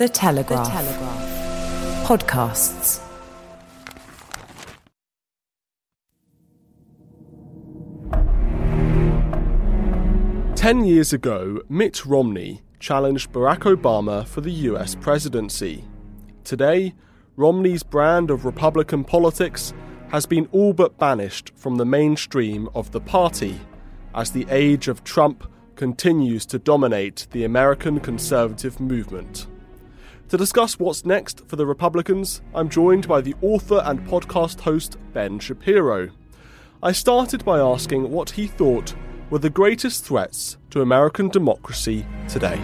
The Telegraph. The Telegraph. Podcasts. Ten years ago, Mitt Romney challenged Barack Obama for the US presidency. Today, Romney's brand of Republican politics has been all but banished from the mainstream of the party as the age of Trump continues to dominate the American conservative movement. To discuss what's next for the Republicans, I'm joined by the author and podcast host Ben Shapiro. I started by asking what he thought were the greatest threats to American democracy today?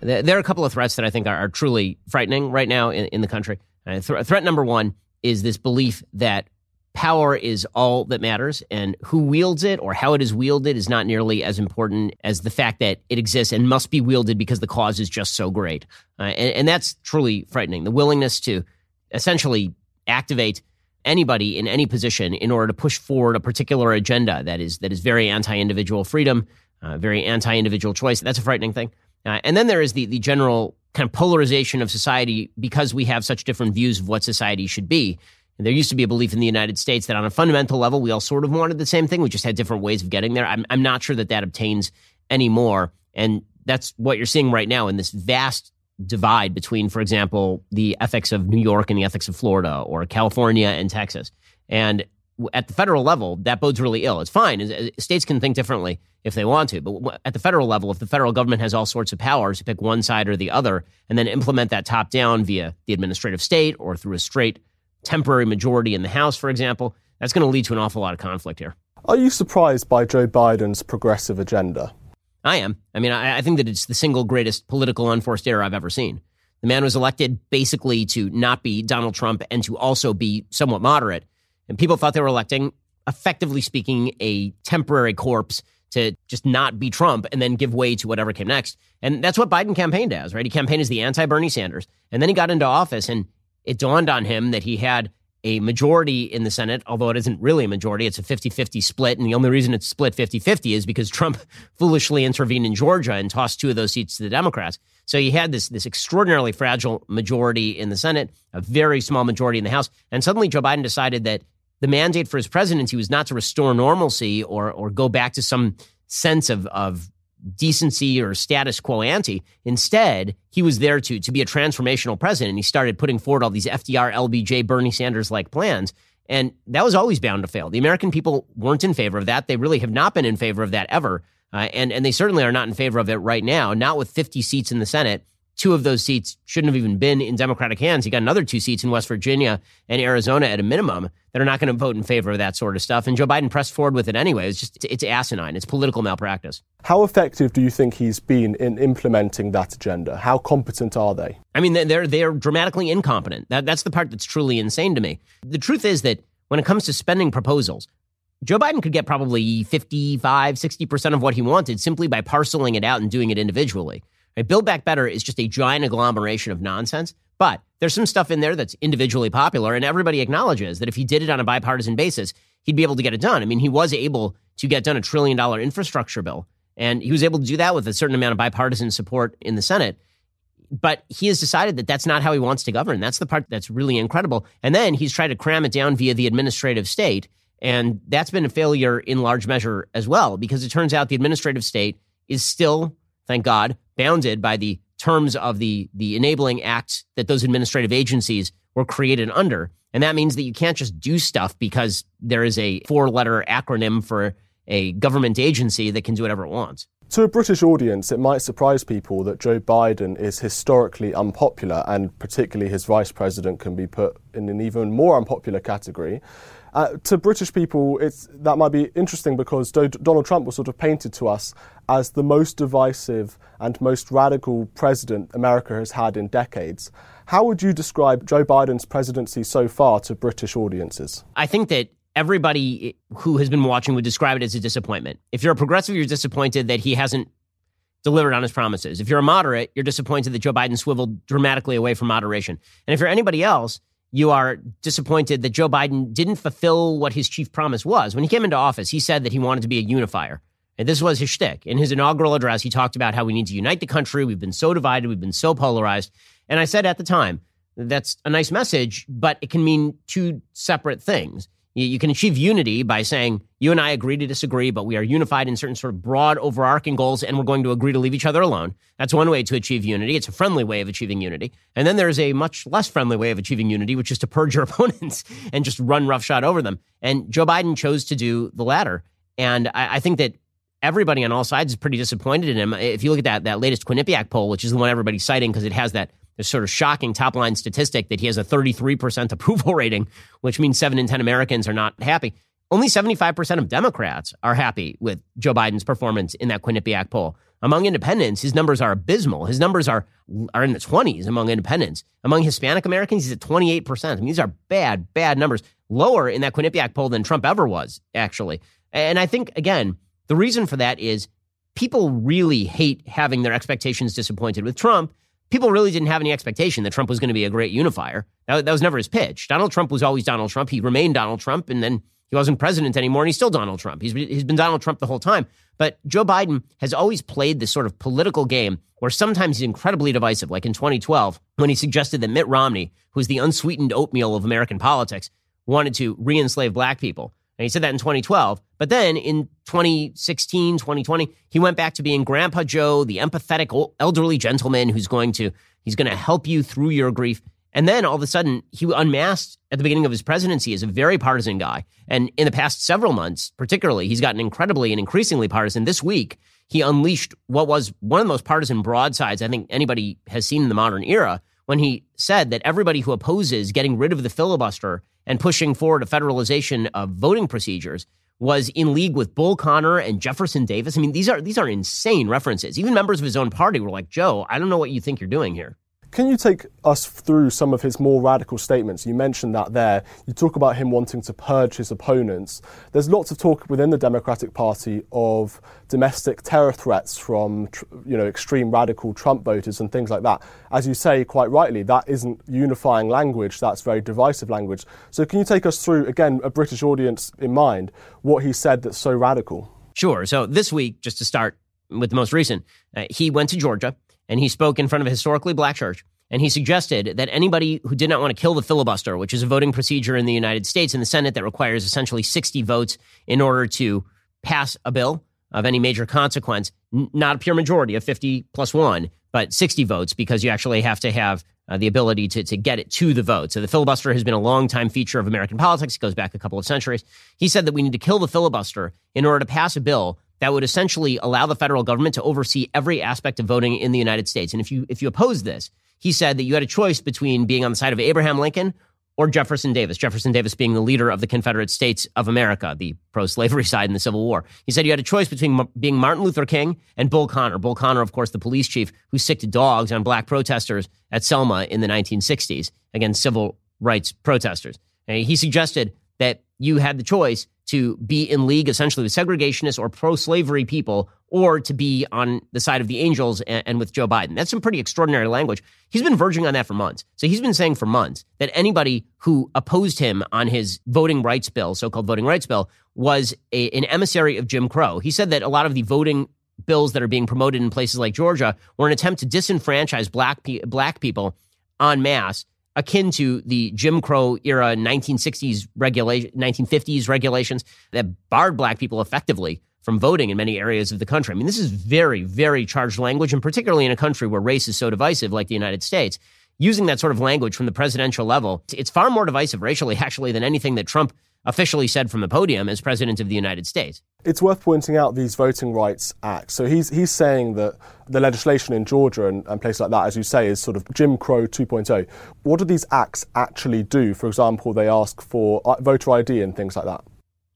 There are a couple of threats that I think are, truly frightening right now in, in the country. Uh, th- threat number one is this belief that power is all that matters, and who wields it or how it is wielded is not nearly as important as the fact that it exists and must be wielded because the cause is just so great. Uh, and, and that's truly frightening. The willingness to essentially activate anybody in any position in order to push forward a particular agenda that is that is very anti-individual freedom, uh, very anti-individual choice. That's a frightening thing. Uh, and then there is the the general kind of polarization of society because we have such different views of what society should be. And there used to be a belief in the United States that on a fundamental level we all sort of wanted the same thing. We just had different ways of getting there. I'm I'm not sure that that obtains anymore. And that's what you're seeing right now in this vast divide between, for example, the ethics of New York and the ethics of Florida or California and Texas. And at the federal level, that bodes really ill. It's fine. States can think differently if they want to. But at the federal level, if the federal government has all sorts of powers to pick one side or the other and then implement that top down via the administrative state or through a straight temporary majority in the House, for example, that's going to lead to an awful lot of conflict here. Are you surprised by Joe Biden's progressive agenda? I am. I mean, I, I think that it's the single greatest political unforced error I've ever seen. The man was elected basically to not be Donald Trump and to also be somewhat moderate. And people thought they were electing, effectively speaking, a temporary corpse to just not be Trump and then give way to whatever came next. And that's what Biden campaigned as, right? He campaigned as the anti Bernie Sanders. And then he got into office and it dawned on him that he had a majority in the Senate, although it isn't really a majority. It's a 50 50 split. And the only reason it's split 50 50 is because Trump foolishly intervened in Georgia and tossed two of those seats to the Democrats. So he had this, this extraordinarily fragile majority in the Senate, a very small majority in the House. And suddenly Joe Biden decided that the mandate for his presidency was not to restore normalcy or, or go back to some sense of, of decency or status quo ante. Instead, he was there to, to be a transformational president. And he started putting forward all these FDR, LBJ, Bernie Sanders like plans. And that was always bound to fail. The American people weren't in favor of that. They really have not been in favor of that ever. Uh, and, and they certainly are not in favor of it right now, not with 50 seats in the Senate Two of those seats shouldn't have even been in Democratic hands. He got another two seats in West Virginia and Arizona at a minimum that are not going to vote in favor of that sort of stuff. And Joe Biden pressed forward with it anyway. It's just, it's, asinine. It's political malpractice. How effective do you think he's been in implementing that agenda? How competent are they? I mean, they're, they're dramatically incompetent. That, that's the part that's truly insane to me. The truth is that when it comes to spending proposals, Joe Biden could get probably 55, 60% of what he wanted simply by parceling it out and doing it individually. Right? Build Back Better is just a giant agglomeration of nonsense, but there's some stuff in there that's individually popular, and everybody acknowledges that if he did it on a bipartisan basis, he'd be able to get it done. I mean, he was able to get done a trillion dollar infrastructure bill, and he was able to do that with a certain amount of bipartisan support in the Senate. But he has decided that that's not how he wants to govern. That's the part that's really incredible. And then he's tried to cram it down via the administrative state. And that's been a failure in large measure as well, because it turns out the administrative state is still, thank God, bounded by the terms of the, the enabling act that those administrative agencies were created under. And that means that you can't just do stuff because there is a four letter acronym for a government agency that can do whatever it wants. To a British audience, it might surprise people that Joe Biden is historically unpopular, and particularly his vice president can be put in an even more unpopular category. Uh, to British people, it's, that might be interesting because Donald Trump was sort of painted to us as the most divisive and most radical president America has had in decades. How would you describe Joe Biden's presidency so far to British audiences? I think that everybody who has been watching would describe it as a disappointment. If you're a progressive, you're disappointed that he hasn't delivered on his promises. If you're a moderate, you're disappointed that Joe Biden swiveled dramatically away from moderation. And if you're anybody else, you are disappointed that Joe Biden didn't fulfill what his chief promise was. When he came into office, he said that he wanted to be a unifier. And this was his shtick. In his inaugural address, he talked about how we need to unite the country. We've been so divided. We've been so polarized. And I said at the time, that's a nice message, but it can mean two separate things. You can achieve unity by saying, you and I agree to disagree, but we are unified in certain sort of broad, overarching goals, and we're going to agree to leave each other alone. That's one way to achieve unity. It's a friendly way of achieving unity. And then there's a much less friendly way of achieving unity, which is to purge your opponents and just run roughshod over them. And Joe Biden chose to do the latter. And I, I think that everybody on all sides is pretty disappointed in him. If you look at that, that latest Quinnipiac poll, which is the one everybody's citing because it has that sort of shocking top line statistic that he has a 33% approval rating, which means seven in 10 Americans are not happy. Only 75% of Democrats are happy with Joe Biden's performance in that Quinnipiac poll. Among independents, his numbers are abysmal. His numbers are, are in the 20s among independents. Among Hispanic Americans, he's at 28%. I mean, these are bad, bad numbers. Lower in that Quinnipiac poll than Trump ever was, actually. And I think, again, the reason for that is people really hate having their expectations disappointed with Trump people really didn't have any expectation that Trump was going to be a great unifier. That, that was never his pitch. Donald Trump was always Donald Trump. He remained Donald Trump, and then he wasn't president anymore, and he's still Donald Trump. He's, he's been Donald Trump the whole time. But Joe Biden has always played this sort of political game where sometimes he's incredibly divisive, like in 2012, when he suggested that Mitt Romney, who's the unsweetened oatmeal of American politics, wanted to re enslave black people. And he said that in 2012. But then in 2016, 2020, he went back to being Grandpa Joe, the empathetic elderly gentleman who's going to he's going to help you through your grief. And then all of a sudden, he unmasked at the beginning of his presidency as a very partisan guy. And in the past several months, particularly, he's gotten incredibly and increasingly partisan. This week, he unleashed what was one of the most partisan broadsides I think anybody has seen in the modern era when he said that everybody who opposes getting rid of the filibuster and pushing forward a federalization of voting procedures was in league with Bull Connor and Jefferson Davis. I mean, these are these are insane references. Even members of his own party were like, "Joe, I don't know what you think you're doing here." Can you take us through some of his more radical statements? You mentioned that there. You talk about him wanting to purge his opponents. There's lots of talk within the Democratic Party of domestic terror threats from, you know, extreme radical Trump voters and things like that. As you say quite rightly, that isn't unifying language. That's very divisive language. So can you take us through again, a British audience in mind, what he said that's so radical? Sure. So this week, just to start with the most recent, uh, he went to Georgia and he spoke in front of a historically black church. And he suggested that anybody who did not want to kill the filibuster, which is a voting procedure in the United States in the Senate that requires essentially 60 votes in order to pass a bill of any major consequence, not a pure majority of 50 plus one, but 60 votes because you actually have to have uh, the ability to, to get it to the vote. So the filibuster has been a long time feature of American politics. It goes back a couple of centuries. He said that we need to kill the filibuster in order to pass a bill that would essentially allow the federal government to oversee every aspect of voting in the United States. And if you if you oppose this, he said that you had a choice between being on the side of Abraham Lincoln or Jefferson Davis, Jefferson Davis being the leader of the Confederate States of America, the pro slavery side in the Civil War. He said you had a choice between being Martin Luther King and Bull Connor. Bull Connor, of course, the police chief who sicked dogs on black protesters at Selma in the 1960s against civil rights protesters. And he suggested that you had the choice to be in league essentially with segregationists or pro slavery people or to be on the side of the angels and, and, with Joe Biden. That's some pretty extraordinary language. He's been verging on that for months. So he's been saying for months that anybody who opposed him on his voting rights bill, so called voting rights bill, was a, an emissary of Jim Crow. He said that a lot of the voting bills that are being promoted in places like Georgia were an attempt to disenfranchise black, pe- black people en masse akin to the Jim Crow era 1960s regulation, 1950s regulations that barred black people effectively from voting in many areas of the country. I mean, this is very, very charged language, and particularly in a country where race is so divisive like the United States. Using that sort of language from the presidential level, it's far more divisive racially, actually, than anything that Trump officially said from the podium as president of the United States. It's worth pointing out these voting rights acts. So he's, he's saying that the legislation in Georgia and, and places like that, as you say, is sort of Jim Crow 2.0. What do these acts actually do? For example, they ask for uh, voter ID and things like that.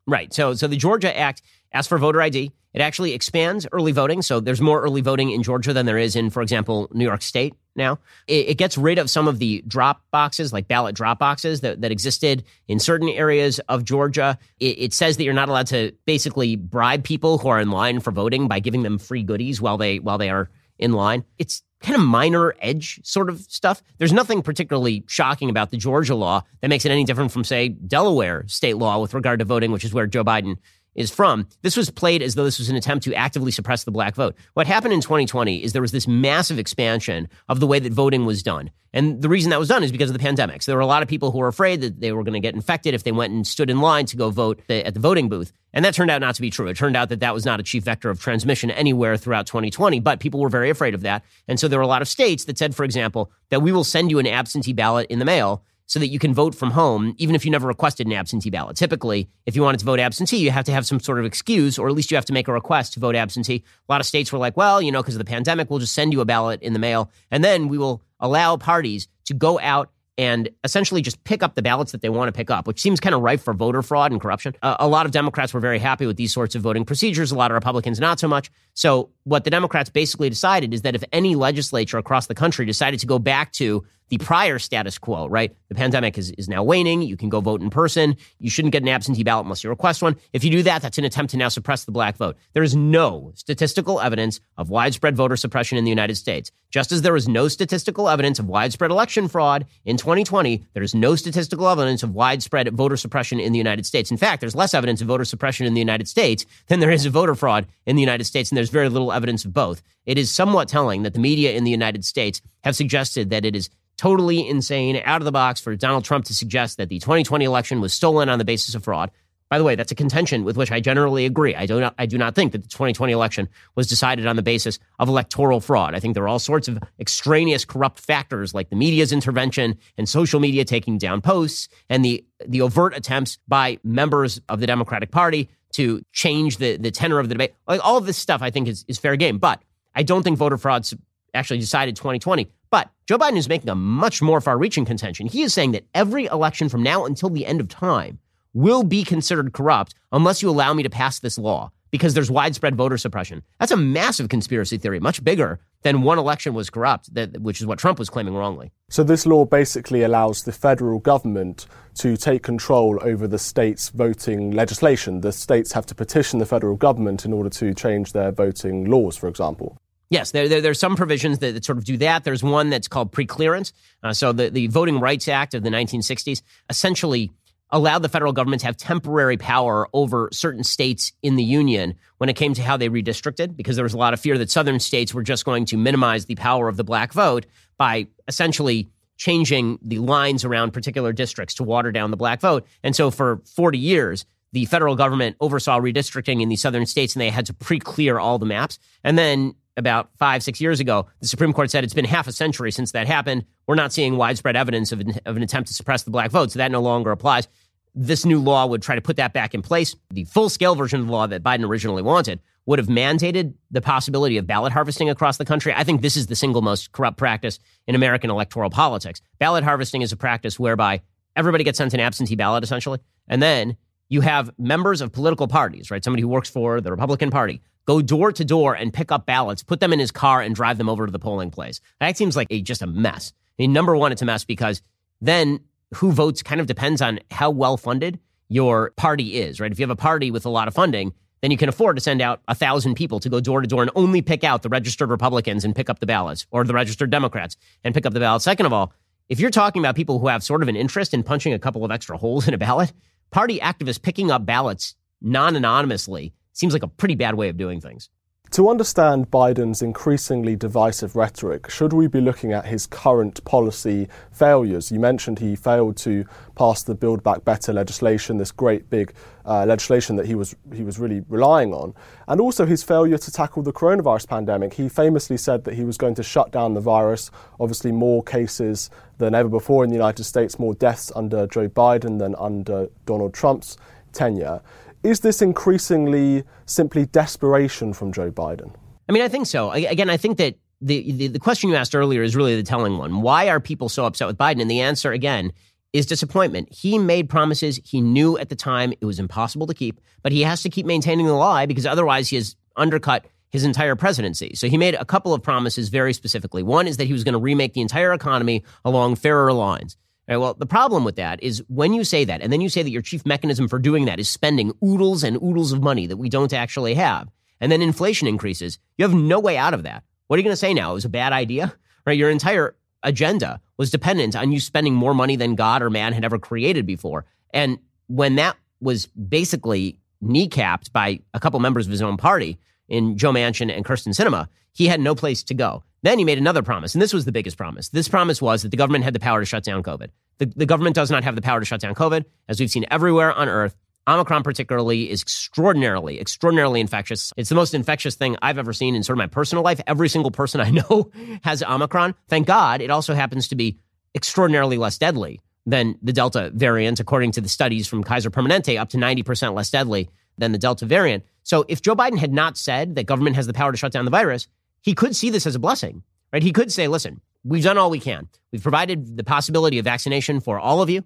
Right. So, so the Georgia Act asks for voter ID. It actually expands early voting. So there's more early voting in Georgia than there is in, for example, New York State now. It, it, gets rid of some of the drop boxes, like ballot drop boxes that, that existed in certain areas of Georgia. It, it says that you're not allowed to basically bribe people who are in line for voting by giving them free goodies while they while they are in line. It's kind of minor edge sort of stuff. There's nothing particularly shocking about the Georgia law that makes it any different from, say, Delaware state law with regard to voting, which is where Joe Biden is from. This was played as though this was an attempt to actively suppress the black vote. What happened in 2020 is there was this massive expansion of the way that voting was done. And the reason that was done is because of the pandemic. So there were a lot of people who were afraid that they were going to get infected if they went and stood in line to go vote at the voting booth. And that turned out not to be true. It turned out that that was not a chief vector of transmission anywhere throughout 2020, but people were very afraid of that. And so there were a lot of states that said, for example, that we will send you an absentee ballot in the mail so that you can vote from home, even if you never requested an absentee ballot. Typically, if you wanted to vote absentee, you have to have some sort of excuse, or at least you have to make a request to vote absentee. A lot of states were like, well, you know, because of the pandemic, we'll just send you a ballot in the mail, and then we will allow parties to go out and essentially just pick up the ballots that they want to pick up, which seems kind of rife for voter fraud and corruption. Uh, a lot of Democrats were very happy with these sorts of voting procedures, a lot of Republicans not so much. So, what the Democrats basically decided is that if any legislature across the country decided to go back to the prior status quo, right? The pandemic is, is now waning. You can go vote in person. You shouldn't get an absentee ballot unless you request one. If you do that, that's an attempt to now suppress the black vote. There is no statistical evidence of widespread voter suppression in the United States. Just as there is no statistical evidence of widespread election fraud in 2020, there is no statistical evidence of widespread voter suppression in the United States. In fact, there's less evidence of voter suppression in the United States than there is of voter fraud in the United States, and there's very little evidence of both. It is somewhat telling that the media in the United States have suggested that it is totally insane, out of the box for Donald Trump to suggest that the 2020 election was stolen on the basis of fraud. By the way, that's a contention with which I generally agree. I do not, I do not think that the 2020 election was decided on the basis of electoral fraud. I think there are all sorts of extraneous corrupt factors like the media's intervention and social media taking down posts and the, the overt attempts by members of the Democratic Party to change the, the tenor of the debate. Like all of this stuff, I think is, is fair game. But I don't think voter fraud actually decided 2020. But Joe Biden is making a much more far reaching contention. He is saying that every election from now until the end of time will be considered corrupt unless you allow me to pass this law because there's widespread voter suppression. That's a massive conspiracy theory, much bigger than one election was corrupt, that, which is what Trump was claiming wrongly. So, this law basically allows the federal government to take control over the state's voting legislation. The states have to petition the federal government in order to change their voting laws, for example. Yes, there, there, there's some provisions that, that, sort of do that. There's one that's called preclearance. Uh, so the, the Voting Rights Act of the 1960s essentially allowed the federal government to have temporary power over certain states in the union when it came to how they redistricted, because there was a lot of fear that southern states were just going to minimize the power of the black vote by essentially changing the lines around particular districts to water down the black vote. And so for 40 years, the federal government oversaw redistricting in the southern states and they had to pre-clear all the maps. And then about five, six years ago, the Supreme Court said it's been half a century since that happened. We're not seeing widespread evidence of an, of an attempt to suppress the black vote, so that no longer applies. This new law would try to put that back in place. The full scale version of the law that Biden originally wanted would have mandated the possibility of ballot harvesting across the country. I think this is the single most corrupt practice in American electoral politics. Ballot harvesting is a practice whereby everybody gets sent an absentee ballot, essentially, and then you have members of political parties, right? Somebody who works for the Republican Party go door to door and pick up ballots, put them in his car, and drive them over to the polling place. That seems like a, just a mess. I mean, number one, it's a mess because then who votes kind of depends on how well funded your party is, right? If you have a party with a lot of funding, then you can afford to send out a thousand people to go door to door and only pick out the registered Republicans and pick up the ballots or the registered Democrats and pick up the ballots. Second of all, if you're talking about people who have sort of an interest in punching a couple of extra holes in a ballot, party activists picking up ballots non anonymously seems like a pretty bad way of doing things. To understand Biden's increasingly divisive rhetoric, should we be looking at his current policy failures? You mentioned he failed to pass the Build Back Better legislation, this great big uh, legislation that he was he was really relying on, and also his failure to tackle the coronavirus pandemic. He famously said that he was going to shut down the virus. Obviously, more cases than ever before in the United States, more deaths under Joe Biden than under Donald Trump's tenure. Is this increasingly simply desperation from Joe Biden? I mean, I think so. Again, I think that the, the, the question you asked earlier is really the telling one. Why are people so upset with Biden? And the answer, again, is disappointment. He made promises he knew at the time it was impossible to keep, but he has to keep maintaining the lie because otherwise he has undercut his entire presidency. So he made a couple of promises very specifically. One is that he was going to remake the entire economy along fairer lines. Right, well, the problem with that is when you say that, and then you say that your chief mechanism for doing that is spending oodles and oodles of money that we don't actually have, and then inflation increases, you have no way out of that. What are you going to say now? It was a bad idea? Right? Your entire agenda was dependent on you spending more money than God or man had ever created before. And when that was basically kneecapped by a couple members of his own party in Joe Manchin and Kyrsten Sinema, he had no place to go. Then he made another promise, and this was the biggest promise. This promise was that the government had the power to shut down COVID. The, the government does not have the power to shut down COVID, as we've seen everywhere on earth. Omicron, particularly, is extraordinarily, extraordinarily infectious. It's the most infectious thing I've ever seen in sort of my personal life. Every single person I know has Omicron. Thank God it also happens to be extraordinarily less deadly than the Delta variant, according to the studies from Kaiser Permanente, up to 90% less deadly than the Delta variant. So if Joe Biden had not said that government has the power to shut down the virus, he could see this as a blessing, right? He could say, listen, we've done all we can. We've provided the possibility of vaccination for all of you.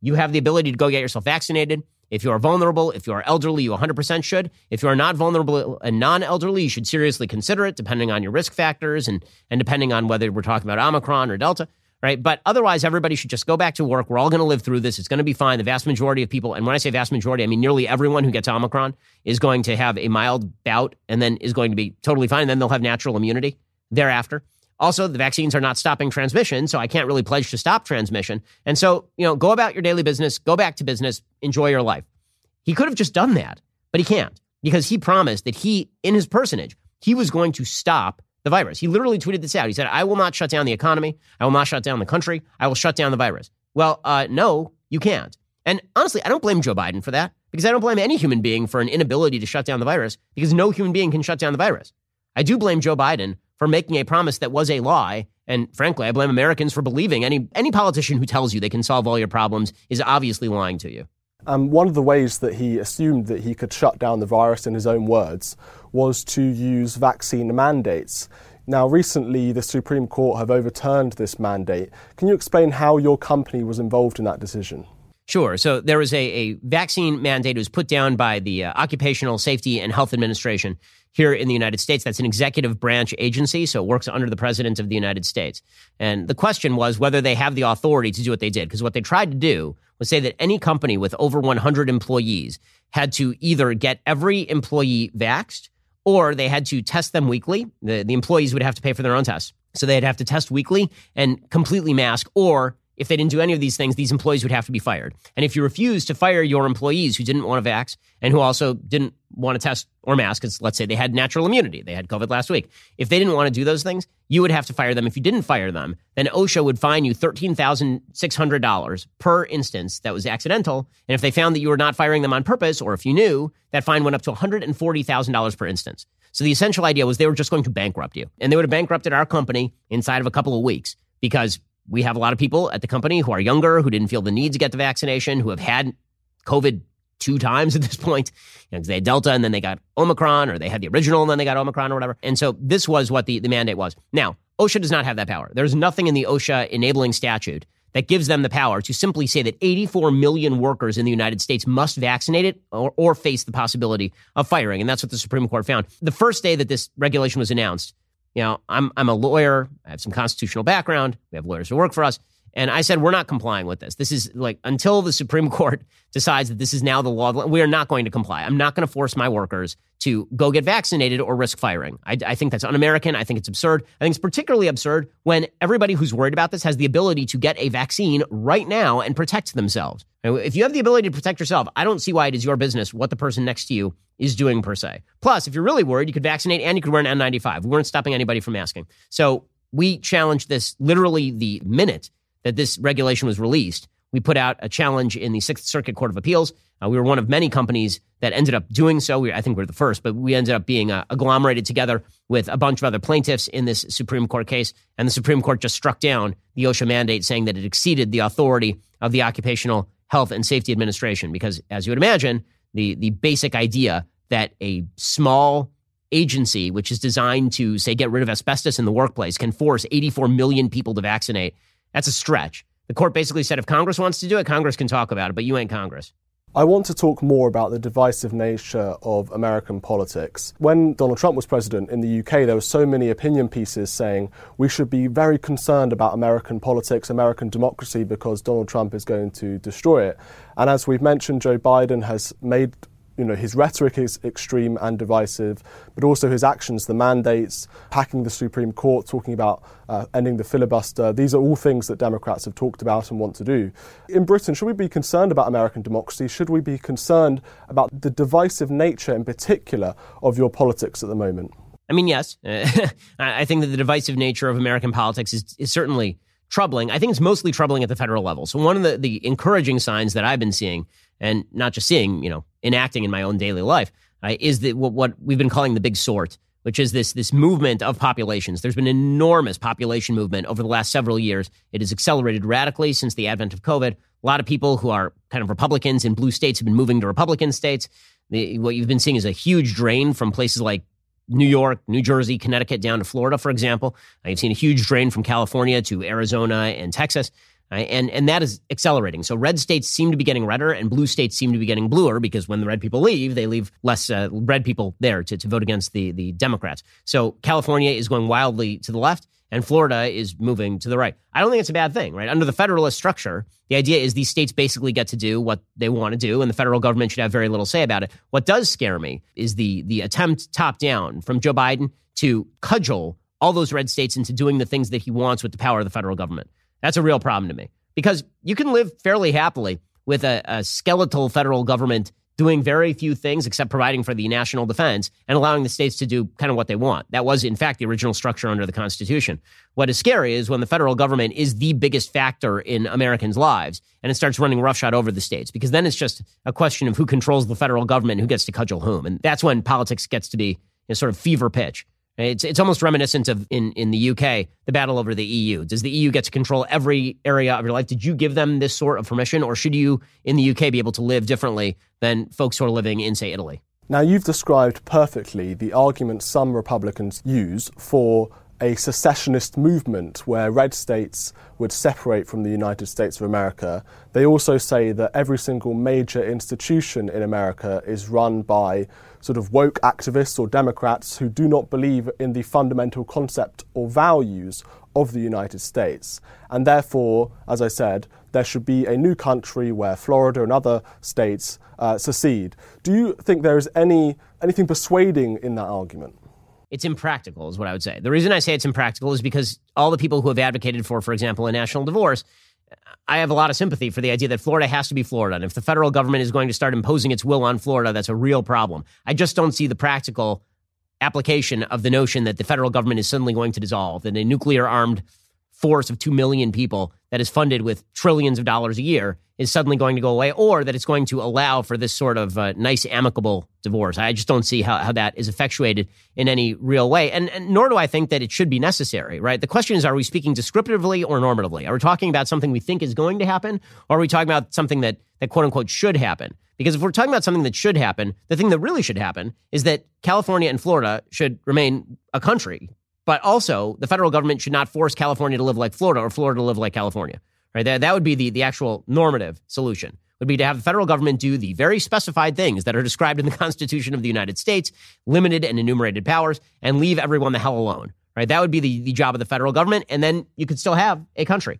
You have the ability to go get yourself vaccinated. If you are vulnerable, if you are elderly, you 100% should. If you are not vulnerable and non elderly, you should seriously consider it, depending on your risk factors and, and depending on whether we're talking about Omicron or Delta, right? But otherwise, everybody should just go back to work. We're all going to live through this. It's going to be fine. The vast majority of people, and when I say vast majority, I mean nearly everyone who gets Omicron is going to have a mild bout and then is going to be totally fine. And then they'll have natural immunity thereafter. Also, the vaccines are not stopping transmission, so I can't really pledge to stop transmission. And so, you know, go about your daily business, go back to business, enjoy your life. He could have just done that, but he can't because he promised that he, in his personage, he was going to stop the virus. He literally tweeted this out. He said, I will not shut down the economy. I will not shut down the country. I will shut down the virus. Well, uh, no, you can't. And honestly, I don't blame Joe Biden for that because I don't blame any human being for an inability to shut down the virus because no human being can shut down the virus. I do blame Joe Biden for making a promise that was a lie. And frankly, I blame Americans for believing any, any politician who tells you they can solve all your problems is obviously lying to you. Um, one of the ways that he assumed that he could shut down the virus, in his own words, was to use vaccine mandates. Now, recently, the Supreme Court have overturned this mandate. Can you explain how your company was involved in that decision? Sure. So there was a, a vaccine mandate that was put down by the uh, Occupational Safety and Health Administration here in the United States. That's an executive branch agency, so it works under the President of the United States. And the question was whether they have the authority to do what they did. Because what they tried to do was say that any company with over 100 employees had to either get every employee vaxxed or they had to test them weekly. The, the employees would have to pay for their own tests. So they'd have to test weekly and completely mask, or if they didn't do any of these things, these employees would have to be fired. And if you refuse to fire your employees who didn't want to vax and who also didn't want to test or mask, because let's say they had natural immunity, they had COVID last week. If they didn't want to do those things, you would have to fire them. If you didn't fire them, then OSHA would fine you $13,600 per instance that was accidental. And if they found that you were not firing them on purpose, or if you knew, that fine went up to $140,000 per instance. So the essential idea was they were just going to bankrupt you. And they would have bankrupted our company inside of a couple of weeks because we have a lot of people at the company who are younger, who didn't feel the need to get the vaccination, who have had COVID two times at this point. You know, they had Delta and then they got Omicron, or they had the original and then they got Omicron or whatever. And so this was what the, the mandate was. Now, OSHA does not have that power. There's nothing in the OSHA enabling statute that gives them the power to simply say that 84 million workers in the United States must vaccinate it or, or face the possibility of firing. And that's what the Supreme Court found. The first day that this regulation was announced, you know, I'm I'm a lawyer. I have some constitutional background. We have lawyers who work for us. And I said, we're not complying with this. This is like until the Supreme Court decides that this is now the law, we are not going to comply. I'm not going to force my workers to go get vaccinated or risk firing. I, I think that's un American. I think it's absurd. I think it's particularly absurd when everybody who's worried about this has the ability to get a vaccine right now and protect themselves. If you have the ability to protect yourself, I don't see why it is your business what the person next to you is doing per se. Plus, if you're really worried, you could vaccinate and you could wear an N95. We weren't stopping anybody from asking. So we challenged this literally the minute that this regulation was released. We put out a challenge in the Sixth Circuit Court of Appeals. Uh, we were one of many companies that ended up doing so. We, I think we are the first, but we ended up being uh, agglomerated together with a bunch of other plaintiffs in this Supreme Court case. And the Supreme Court just struck down the OSHA mandate, saying that it exceeded the authority of the Occupational Health and Safety Administration. Because, as you would imagine, the, the basic idea that a small agency, which is designed to, say, get rid of asbestos in the workplace, can force 84 million people to vaccinate that's a stretch. The court basically said if Congress wants to do it, Congress can talk about it, but you ain't Congress. I want to talk more about the divisive nature of American politics. When Donald Trump was president in the UK, there were so many opinion pieces saying we should be very concerned about American politics, American democracy, because Donald Trump is going to destroy it. And as we've mentioned, Joe Biden has made you know, his rhetoric is extreme and divisive, but also his actions, the mandates, packing the Supreme Court, talking about uh, ending the filibuster. These are all things that Democrats have talked about and want to do. In Britain, should we be concerned about American democracy? Should we be concerned about the divisive nature, in particular, of your politics at the moment? I mean, yes. I think that the divisive nature of American politics is, is certainly troubling. I think it's mostly troubling at the federal level. So, one of the, the encouraging signs that I've been seeing and not just seeing, you know, enacting in my own daily life, uh, is what, what we've been calling the big sort, which is this this movement of populations. There's been enormous population movement over the last several years. It has accelerated radically since the advent of COVID. A lot of people who are kind of Republicans in blue states have been moving to Republican states. The, what you've been seeing is a huge drain from places like New York, New Jersey, Connecticut down to Florida, for example. You've seen a huge drain from California to Arizona and Texas. Right? And, and that is accelerating. So red states seem to be getting redder and blue states seem to be getting bluer because when the red people leave, they leave less uh, red people there to, to vote against the, the Democrats. So California is going wildly to the left and Florida is moving to the right. I don't think it's a bad thing, right? Under the federalist structure, the idea is these states basically get to do what they want to do, and the federal government should have very little say about it. What does scare me is the the attempt top down from Joe Biden to cudgel all those red states into doing the things that he wants with the power of the federal government. That's a real problem to me because you can live fairly happily with a, a skeletal federal government doing very few things except providing for the national defense and allowing the states to do kind of what they want. That was, in fact, the original structure under the Constitution. What is scary is when the federal government is the biggest factor in Americans' lives and it starts running roughshod over the states, because then it's just a question of who controls the federal government who gets to cudgel whom. And that's when politics gets to be a sort of fever pitch. It's it's almost reminiscent of in, in the UK, the battle over the EU. Does the EU get to control every area of your life? Did you give them this sort of permission, or should you in the UK be able to live differently than folks who are living in, say, Italy? Now, you've described perfectly the argument some Republicans use for a secessionist movement where red states would separate from the United States of America. They also say that every single major institution in America is run by sort of woke activists or Democrats who do not believe in the fundamental concept or values of the United States. And therefore, as I said, there should be a new country where Florida and other states uh, secede. Do you think there is any anything persuading in that argument? It's impractical, is what I would say. The reason I say it's impractical is because all the people who have advocated for, for example, a national divorce I have a lot of sympathy for the idea that Florida has to be Florida. And if the federal government is going to start imposing its will on Florida, that's a real problem. I just don't see the practical application of the notion that the federal government is suddenly going to dissolve, that a nuclear armed force of 2 million people that is funded with trillions of dollars a year is suddenly going to go away, or that it's going to allow for this sort of uh, nice, amicable divorce. I just don't see how, how that is effectuated in any real way. And, and nor do I think that it should be necessary, right? The question is are we speaking descriptively or normatively? Are we talking about something we think is going to happen, or are we talking about something that, that quote unquote should happen? Because if we're talking about something that should happen, the thing that really should happen is that California and Florida should remain a country but also, the federal government should not force California to live like Florida or Florida to live like California. Right? That, that would be the, the actual normative solution. Would be to have the federal government do the very specified things that are described in the Constitution of the United States, limited and enumerated powers, and leave everyone the hell alone. Right? That would be the, the job of the federal government, and then you could still have a country.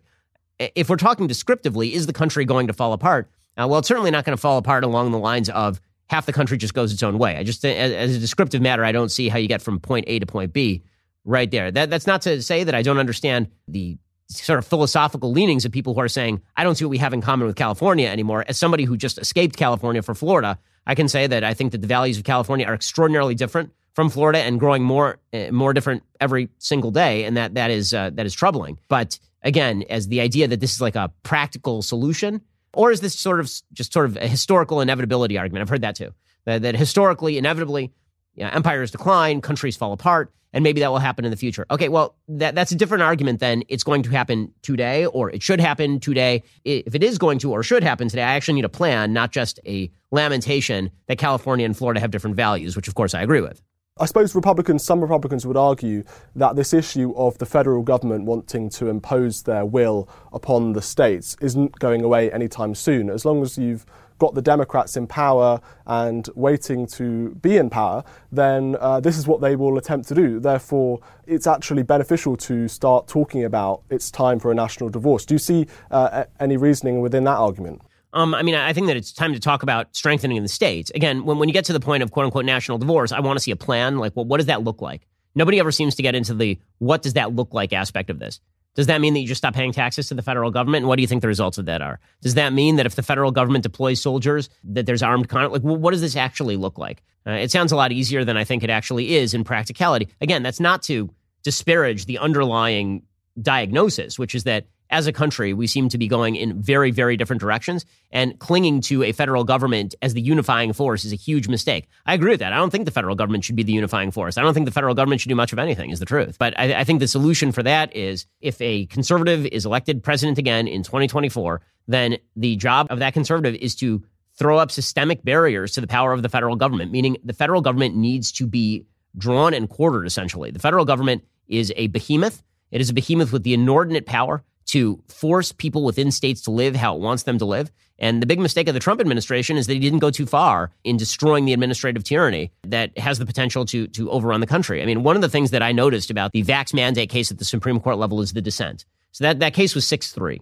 If we're talking descriptively, is the country going to fall apart? Uh, well, it's certainly not going to fall apart along the lines of half the country just goes its own way. I just, as, as a descriptive matter, I don't see how you get from point A to point B right there. That, that's not to say that I don't understand the sort of philosophical leanings of people who are saying, I don't see what we have in common with California anymore. As somebody who just escaped California for Florida, I can say that I think that the values of California are extraordinarily different from Florida and growing more uh, more different every single day, and that that is uh, that is troubling. But again, as the idea that this is like a practical solution, or is this sort of just sort of a historical inevitability argument? I've heard that too. That, that historically, inevitably, you know, empires decline, countries fall apart, and maybe that will happen in the future. Okay, well, that, that's a different argument than it's going to happen today or it should happen today. If it is going to or should happen today, I actually need a plan, not just a lamentation that California and Florida have different values, which of course I agree with. I suppose Republicans, some Republicans would argue that this issue of the federal government wanting to impose their will upon the states isn't going away anytime soon. As long as you've got the Democrats in power and waiting to be in power, then uh, this is what they will attempt to do. Therefore, it's actually beneficial to start talking about it's time for a national divorce. Do you see uh, any reasoning within that argument? Um, I mean, I think that it's time to talk about strengthening the states. Again, when, when you get to the point of quote unquote national divorce, I want to see a plan. Like, well, what does that look like? Nobody ever seems to get into the what does that look like aspect of this. Does that mean that you just stop paying taxes to the federal government? And what do you think the results of that are? Does that mean that if the federal government deploys soldiers, that there's armed conflict? Like, what does this actually look like? Uh, it sounds a lot easier than I think it actually is in practicality. Again, that's not to disparage the underlying diagnosis, which is that as a country, we seem to be going in very, very different directions. And clinging to a federal government as the unifying force is a huge mistake. I agree with that. I don't think the federal government should be the unifying force. I don't think the federal government should do much of anything, is the truth. But I, I think the solution for that is if a conservative is elected president again in 2024, then the job of that conservative is to throw up systemic barriers to the power of the federal government, meaning the federal government needs to be drawn and quartered, essentially. The federal government is a behemoth. It is a behemoth with the inordinate power to force people within states to live how it wants them to live. And the big mistake of the Trump administration is that he didn't go too far in destroying the administrative tyranny that has the potential to, to overrun the country. I mean, one of the things that I noticed about the vax mandate case at the Supreme Court level is the dissent. So that, that case was 6 3.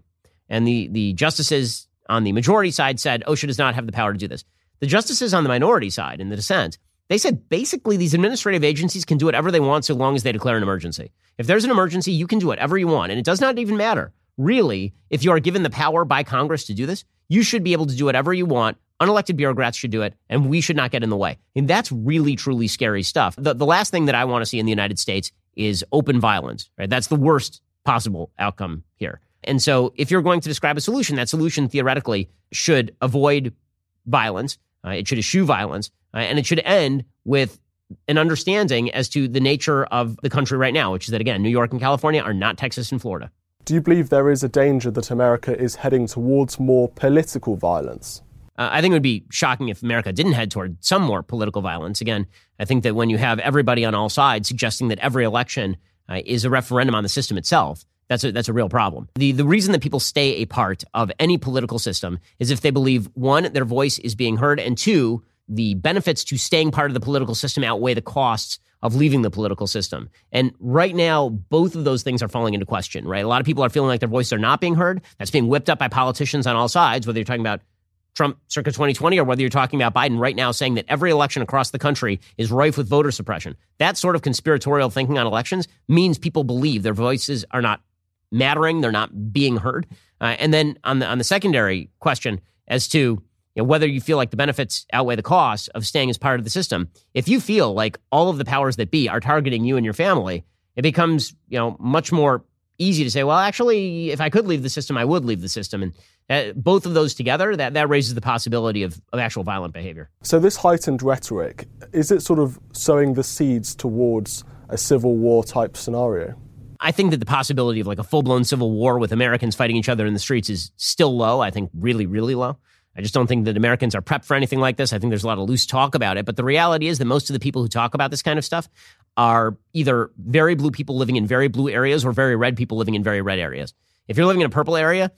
And the, the justices on the majority side said oh, OSHA does not have the power to do this. The justices on the minority side in the dissent, they said basically these administrative agencies can do whatever they want so long as they declare an emergency. If there's an emergency, you can do whatever you want. And it does not even matter really, if you are given the power by Congress to do this, you should be able to do whatever you want. Unelected bureaucrats should do it, and we should not get in the way. And that's really, truly scary stuff. The, the last thing that I want to see in the United States is open violence, right? That's the worst possible outcome here. And so, if you're going to describe a solution, that solution theoretically should avoid violence, it should eschew violence, and it should end with an understanding as to the nature of the country right now, which is that, again, New York and California are not Texas and Florida. Do you believe there is a danger that America is heading towards more political violence? Uh, I think it would be shocking if America didn't head toward some more political violence. Again, I think that when you have everybody on all sides suggesting that every election uh, is a referendum on the system itself, that's a, that's a real problem. The, the reason that people stay a part of any political system is if they believe, one, their voice is being heard, and two, the benefits to staying part of the political system outweigh the costs of leaving the political system. And right now, both of those things are falling into question, right? A lot of people are feeling like their voices are not being heard. That's being whipped up by politicians on all sides, whether you're talking about Trump circa 2020 or whether you're talking about Biden right now saying that every election across the country is rife with voter suppression. That sort of conspiratorial thinking on elections means people believe their voices are not mattering, they're not being heard. Uh, and then on the on the secondary question as to you know, whether you feel like the benefits outweigh the costs of staying as part of the system. If you feel like all of the powers that be are targeting you and your family, it becomes you know much more easy to say, well, actually, if I could leave the system, I would leave the system. And uh, both of those together, that, that raises the possibility of, of actual violent behavior. So, this heightened rhetoric, is it sort of sowing the seeds towards a civil war type scenario? I think that the possibility of like a full blown civil war with Americans fighting each other in the streets is still low. I think really, really low. I just don't think that Americans are prepped for anything like this. I think there's a lot of loose talk about it. But the reality is that most of the people who talk about this kind of stuff are either very blue people living in very blue areas or very red people living in very red areas. If you're living in a purple area,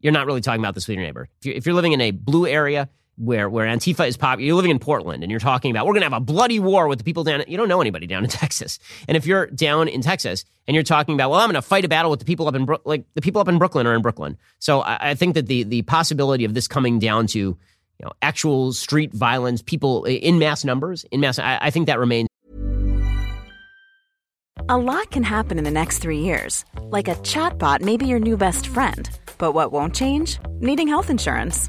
you're not really talking about this with your neighbor. If you're, if you're living in a blue area, where where Antifa is popular. You're living in Portland and you're talking about we're going to have a bloody war with the people down. You don't know anybody down in Texas. And if you're down in Texas and you're talking about well, I'm going to fight a battle with the people up in Bro- like the people up in Brooklyn are in Brooklyn. So I, I think that the the possibility of this coming down to you know actual street violence, people in mass numbers, in mass, I, I think that remains. A lot can happen in the next three years, like a chatbot may be your new best friend. But what won't change? Needing health insurance.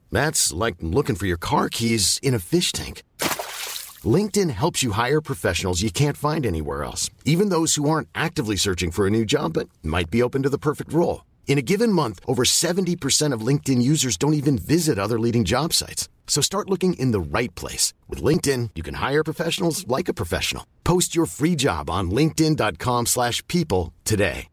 That's like looking for your car keys in a fish tank. LinkedIn helps you hire professionals you can't find anywhere else, even those who aren't actively searching for a new job but might be open to the perfect role. In a given month, over 70% of LinkedIn users don't even visit other leading job sites. So start looking in the right place. With LinkedIn, you can hire professionals like a professional. Post your free job on linkedin.com slash people today.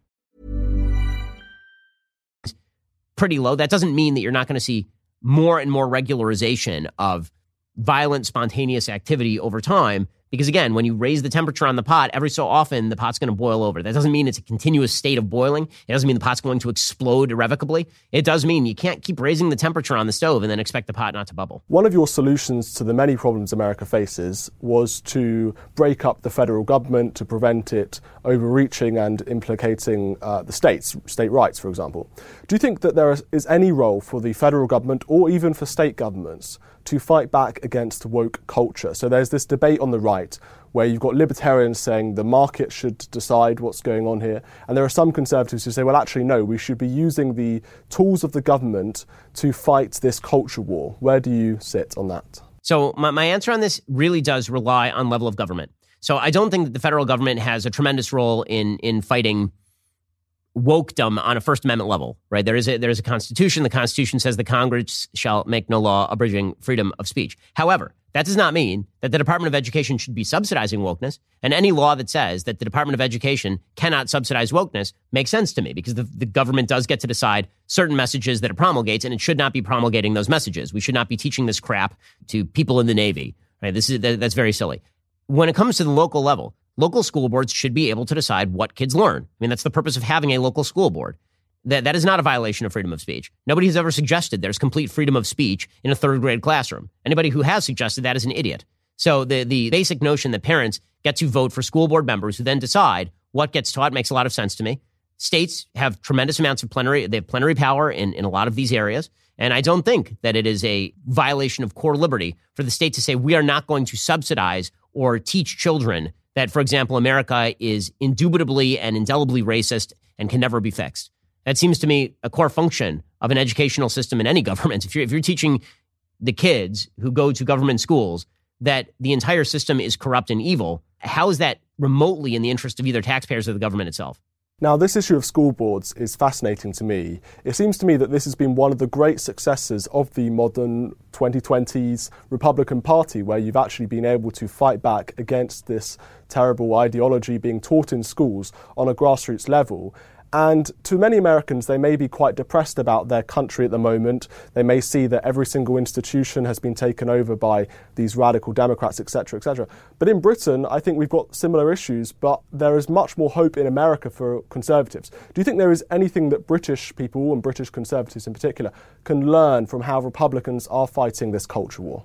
Pretty low. That doesn't mean that you're not going to see more and more regularization of violent, spontaneous activity over time because again, when you raise the temperature on the pot, every so often the pot's going to boil over. That doesn't mean it's a continuous state of boiling. It doesn't mean the pot's going to explode irrevocably. It does mean you can't keep raising the temperature on the stove and then expect the pot not to bubble. One of your solutions to the many problems America faces was to break up the federal government to prevent it overreaching and implicating uh, the states, state rights, for example. Do you think that there is any role for the federal government or even for state governments to fight back against woke culture. So there's this debate on the right where you've got libertarians saying the market should decide what's going on here, and there are some conservatives who say, well, actually, no, we should be using the tools of the government to fight this culture war. Where do you sit on that? So my, my answer on this really does rely on level of government. So I don't think that the federal government has a tremendous role in in fighting wokedom on a First Amendment level, right? There is a there is a Constitution. The Constitution says the Congress shall make no law abridging freedom of speech. However, that does not mean that the Department of Education should be subsidizing wokeness. And any law that says that the Department of Education cannot subsidize wokeness makes sense to me because the, the government does get to decide certain messages that it promulgates, and it should not be promulgating those messages. We should not be teaching this crap to people in the Navy. Right? This is that, that's very silly. When it comes to the local level, local school boards should be able to decide what kids learn. I mean, that's the purpose of having a local school board. That, that is not a violation of freedom of speech. Nobody has ever suggested there's complete freedom of speech in a third grade classroom. Anybody who has suggested that is an idiot. So the, the basic notion that parents get to vote for school board members who then decide what gets taught makes a lot of sense to me. States have tremendous amounts of plenary, they have plenary power in, in a lot of these areas. And I don't think that it is a violation of core liberty for the state to say we are not going to subsidize or teach children that, for example, America is indubitably and indelibly racist and can never be fixed. That seems to me a core function of an educational system in any government. If you're, if you're teaching the kids who go to government schools that the entire system is corrupt and evil, how is that remotely in the interest of either taxpayers or the government itself? Now, this issue of school boards is fascinating to me. It seems to me that this has been one of the great successes of the modern 2020s Republican Party, where you've actually been able to fight back against this terrible ideology being taught in schools on a grassroots level. And to many Americans, they may be quite depressed about their country at the moment. They may see that every single institution has been taken over by these radical Democrats, etc., etc. But in Britain, I think we've got similar issues, but there is much more hope in America for conservatives. Do you think there is anything that British people, and British conservatives in particular, can learn from how Republicans are fighting this culture war?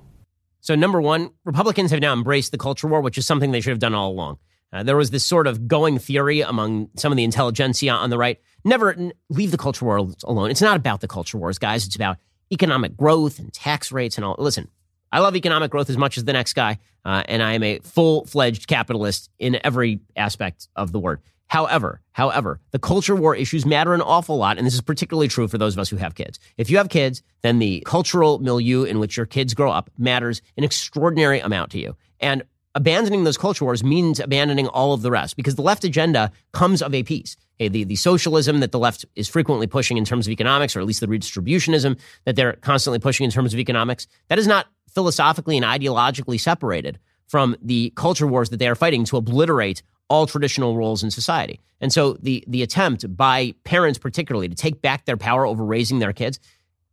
So, number one, Republicans have now embraced the culture war, which is something they should have done all along. Uh, there was this sort of going theory among some of the intelligentsia on the right never n- leave the culture wars alone. It's not about the culture wars, guys. It's about economic growth and tax rates and all. Listen, I love economic growth as much as the next guy, uh, and I am a full fledged capitalist in every aspect of the word. However, however, the culture war issues matter an awful lot, and this is particularly true for those of us who have kids. If you have kids, then the cultural milieu in which your kids grow up matters an extraordinary amount to you. And abandoning those culture wars means abandoning all of the rest because the left agenda comes of a piece. Okay, the, the socialism that the left is frequently pushing in terms of economics, or at least the redistributionism that they're constantly pushing in terms of economics, that is not philosophically and ideologically separated from the culture wars that they are fighting to obliterate all traditional roles in society. And so the the attempt by parents particularly to take back their power over raising their kids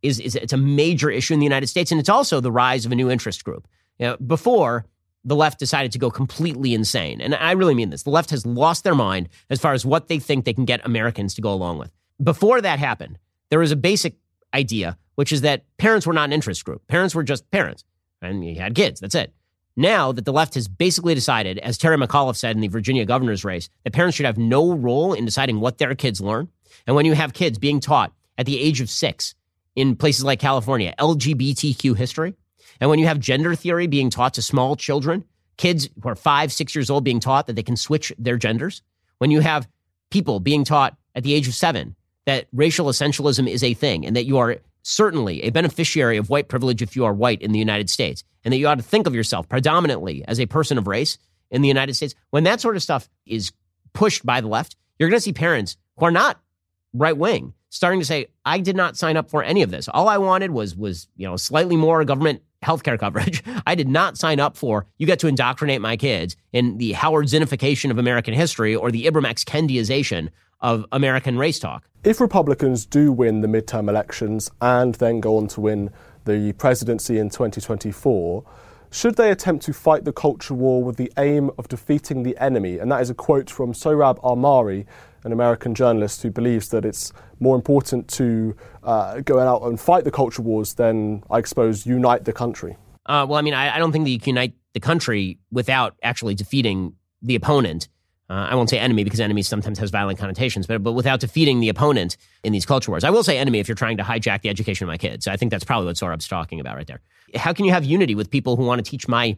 is, is it's a major issue in the United States. And it's also the rise of a new interest group. You know, before the left decided to go completely insane. And I really mean this. The left has lost their mind as far as what they think they can get Americans to go along with. Before that happened, there was a basic idea, which is that parents were not an interest group. Parents were just parents, and you had kids. That's it. Now that the left has basically decided, as Terry McAuliffe said in the Virginia governor's race, that parents should have no role in deciding what their kids learn. And when you have kids being taught at the age of six in places like California, LGBTQ history, and when you have gender theory being taught to small children, kids who are five, six years old being taught that they can switch their genders, when you have people being taught at the age of seven that racial essentialism is a thing and that you are certainly a beneficiary of white privilege if you are white in the United States, and that you ought to think of yourself predominantly as a person of race in the United States, when that sort of stuff is pushed by the left, you're going to see parents who are not right wing starting to say, I did not sign up for any of this. All I wanted was was, you know, slightly more government healthcare coverage. I did not sign up for you get to indoctrinate my kids in the Howard Zinification of American history or the Ibram X. Kendiization of American race talk. If Republicans do win the midterm elections and then go on to win the presidency in 2024, should they attempt to fight the culture war with the aim of defeating the enemy? And that is a quote from Sohrab Ahmari, an American journalist who believes that it's more important to uh, go out and fight the culture wars than, I suppose, unite the country. Uh, well, I mean, I, I, don't think that you can unite the country without actually defeating the opponent. Uh, I won't say enemy because enemy sometimes has violent connotations, but but without defeating the opponent in these culture wars. I will say enemy if you're trying to hijack the education of my kids. I think that's probably what Sohrab's talking about right there. How can you have unity with people who want to teach my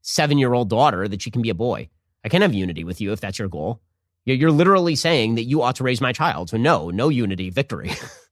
seven year old daughter that she can be a boy? I can have unity with you if that's your goal. You're literally saying that you ought to raise my child. So no, no unity, victory.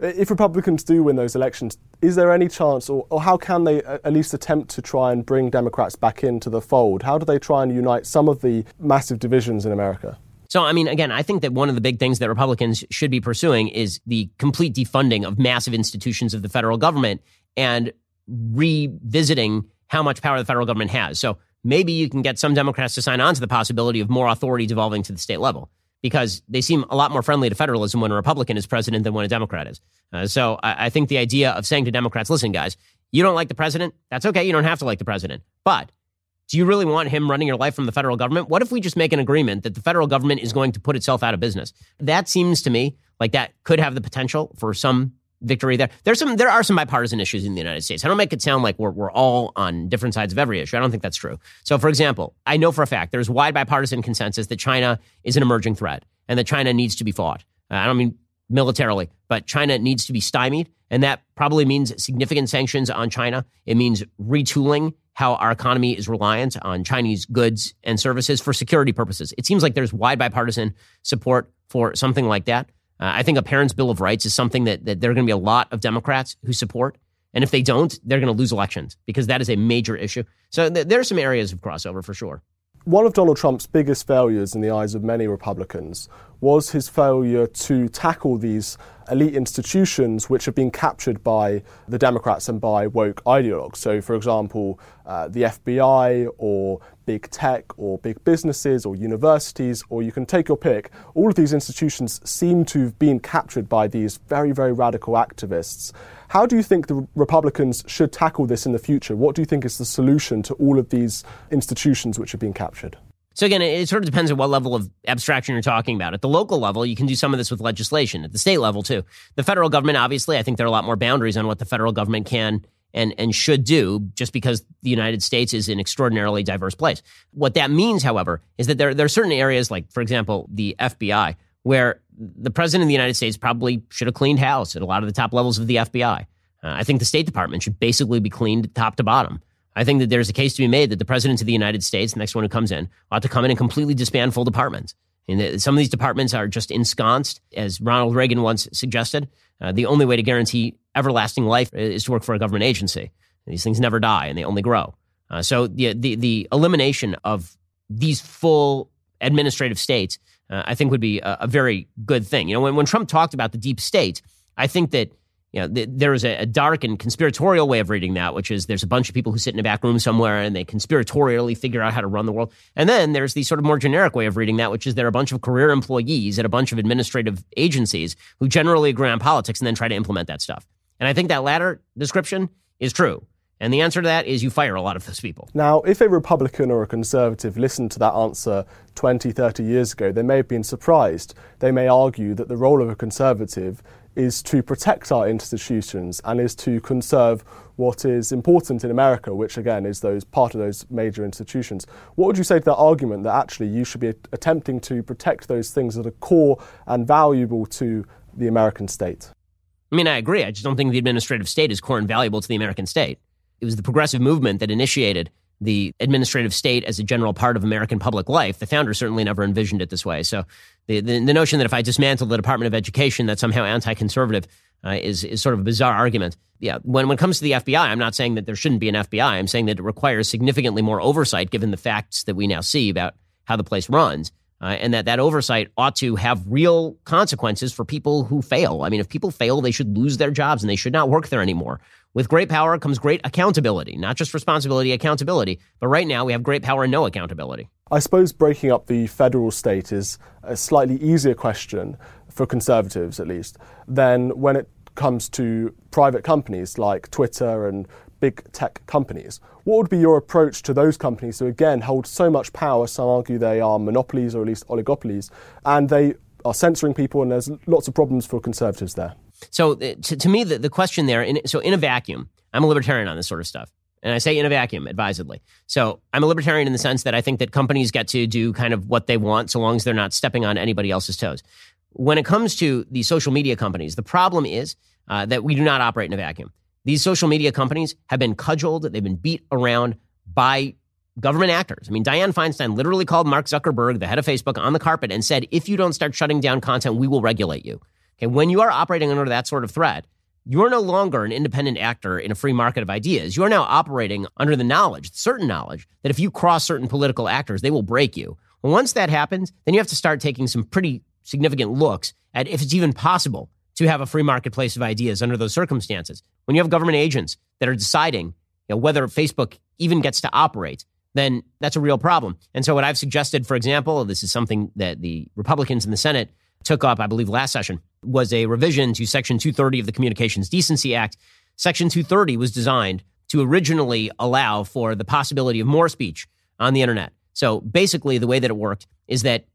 if Republicans do win those elections, is there any chance, or, or, how can they uh, at least attempt to try and bring Democrats back into the fold? How do they try and unite some of the massive divisions in America? So, I mean, again, I think that one of the big things that Republicans should be pursuing is the complete defunding of massive institutions of the federal government and revisiting how much power the federal government has. So, maybe you can get some Democrats to sign on to the possibility of more authority devolving to the state level because they seem a lot more friendly to federalism when a Republican is president than when a Democrat is. Uh, so I, I think the idea of saying to Democrats, listen, guys, you don't like the president? That's okay. You don't have to like the president. But do you really want him running your life from the federal government? What if we just make an agreement that the federal government is going to put itself out of business? That seems to me like that could have the potential for some victory there. There's some there are some bipartisan issues in the United States. I don't make it sound like we're we're all on different sides of every issue. I don't think that's true. So for example, I know for a fact there's wide bipartisan consensus that China is an emerging threat and that China needs to be fought. Uh, I don't mean militarily, but China needs to be stymied and that probably means significant sanctions on China. It means retooling how our economy is reliant on Chinese goods and services for security purposes. It seems like there's wide bipartisan support for something like that. Uh, I think a parent's bill of rights is something that, that there are going to be a lot of Democrats who support. And if they don't, they're going to lose elections because that is a major issue. So th- there are some areas of crossover for sure. One of Donald Trump's biggest failures in the eyes of many Republicans was his failure to tackle these elite institutions which have been captured by the Democrats and by woke ideologues. So, for example, uh, the FBI or big tech or big businesses or universities, or you can take your pick. All of these institutions seem to have been captured by these very, very radical activists. How do you think the Republicans should tackle this in the future? What do you think is the solution to all of these institutions which have been captured? So again, it sort of depends on what level of abstraction you're talking about. At the local level, you can do some of this with legislation. At the state level, too. The federal government, obviously, I think there are a lot more boundaries on what the federal government can and, and should do just because the United States is an extraordinarily diverse place. What that means, however, is that there, there are certain areas, like, for example, the FBI, where the president of the United States probably should have cleaned house at a lot of the top levels of the FBI. Uh, I think the State Department should basically be cleaned top to bottom. I think that there's a case to be made that the president of the United States, the next one who comes in, ought to come in and completely disband full departments. And some of these departments are just ensconced, as Ronald Reagan once suggested. Uh, the only way to guarantee everlasting life is to work for a government agency. These things never die and they only grow. Uh, so the, the, the elimination of these full administrative states, uh, I think, would be a, a, very good thing. You know, when, when Trump talked about the deep state, I think that you know, th- there is a, a, dark and conspiratorial way of reading that, which is there's a bunch of people who sit in a back room somewhere and they conspiratorially figure out how to run the world. And then there's the sort of more generic way of reading that, which is there are a bunch of career employees at a bunch of administrative agencies who generally agree on politics and then try to implement that stuff. And I think that latter description is true. And the answer to that is you fire a lot of those people. Now, if a Republican or a conservative listened to that answer 20, 30 years ago, they may have been surprised. They may argue that the role of a conservative is to protect our institutions and is to conserve what is important in America, which again is those part of those major institutions. What would you say to that argument that actually you should be attempting to protect those things that are core and valuable to the American state? I mean, I agree. I just don't think the administrative state is core and valuable to the American state. It was the progressive movement that initiated the administrative state as a general part of American public life. The founders certainly never envisioned it this way. So the, the, the notion that if I dismantle the Department of Education, that's somehow anti conservative, uh, is, is sort of a bizarre argument. Yeah, when, when it comes to the FBI, I'm not saying that there shouldn't be an FBI. I'm saying that it requires significantly more oversight given the facts that we now see about how the place runs. Uh, and that that oversight ought to have real consequences for people who fail. I mean, if people fail, they should lose their jobs and they should not work there anymore. With great power comes great accountability, not just responsibility, accountability. But right now, we have great power and no accountability. I suppose breaking up the federal state is a slightly easier question for conservatives, at least, than when it comes to private companies like Twitter and big tech companies. What would be your approach to those companies who, again, hold so much power? Some argue they are monopolies or at least oligopolies, and they are censoring people, and there's lots of problems for conservatives there. So, uh, to, to me, the, the question there, in, so in a vacuum, I'm a libertarian on this sort of stuff. And I say in a vacuum, advisedly. So I'm a libertarian in the sense that I think that companies get to do kind of what they want so long as they're not stepping on anybody else's toes. When it comes to the social media companies, the problem is uh, that we do not operate in a vacuum. These social media companies have been cudgeled, they've been beat around by government actors. I mean, Dianne Feinstein literally called Mark Zuckerberg, the head of Facebook, on the carpet and said, if you don't start shutting down content, we will regulate you. Okay, when you are operating under that sort of threat, you're no longer an independent actor in a free market of ideas. You are now operating under the knowledge, certain knowledge, that if you cross certain political actors, they will break you. Well, once that happens, then you have to start taking some pretty significant looks at if it's even possible to have a free marketplace of ideas under those circumstances. When you have government agents that are deciding you know, whether Facebook even gets to operate, then that's a real problem. And so, what I've suggested, for example, this is something that the Republicans in the Senate took up, I believe, last session, was a revision to Section 230 of the Communications Decency Act. Section 230 was designed to originally allow for the possibility of more speech on the internet. So basically, the way that it worked is that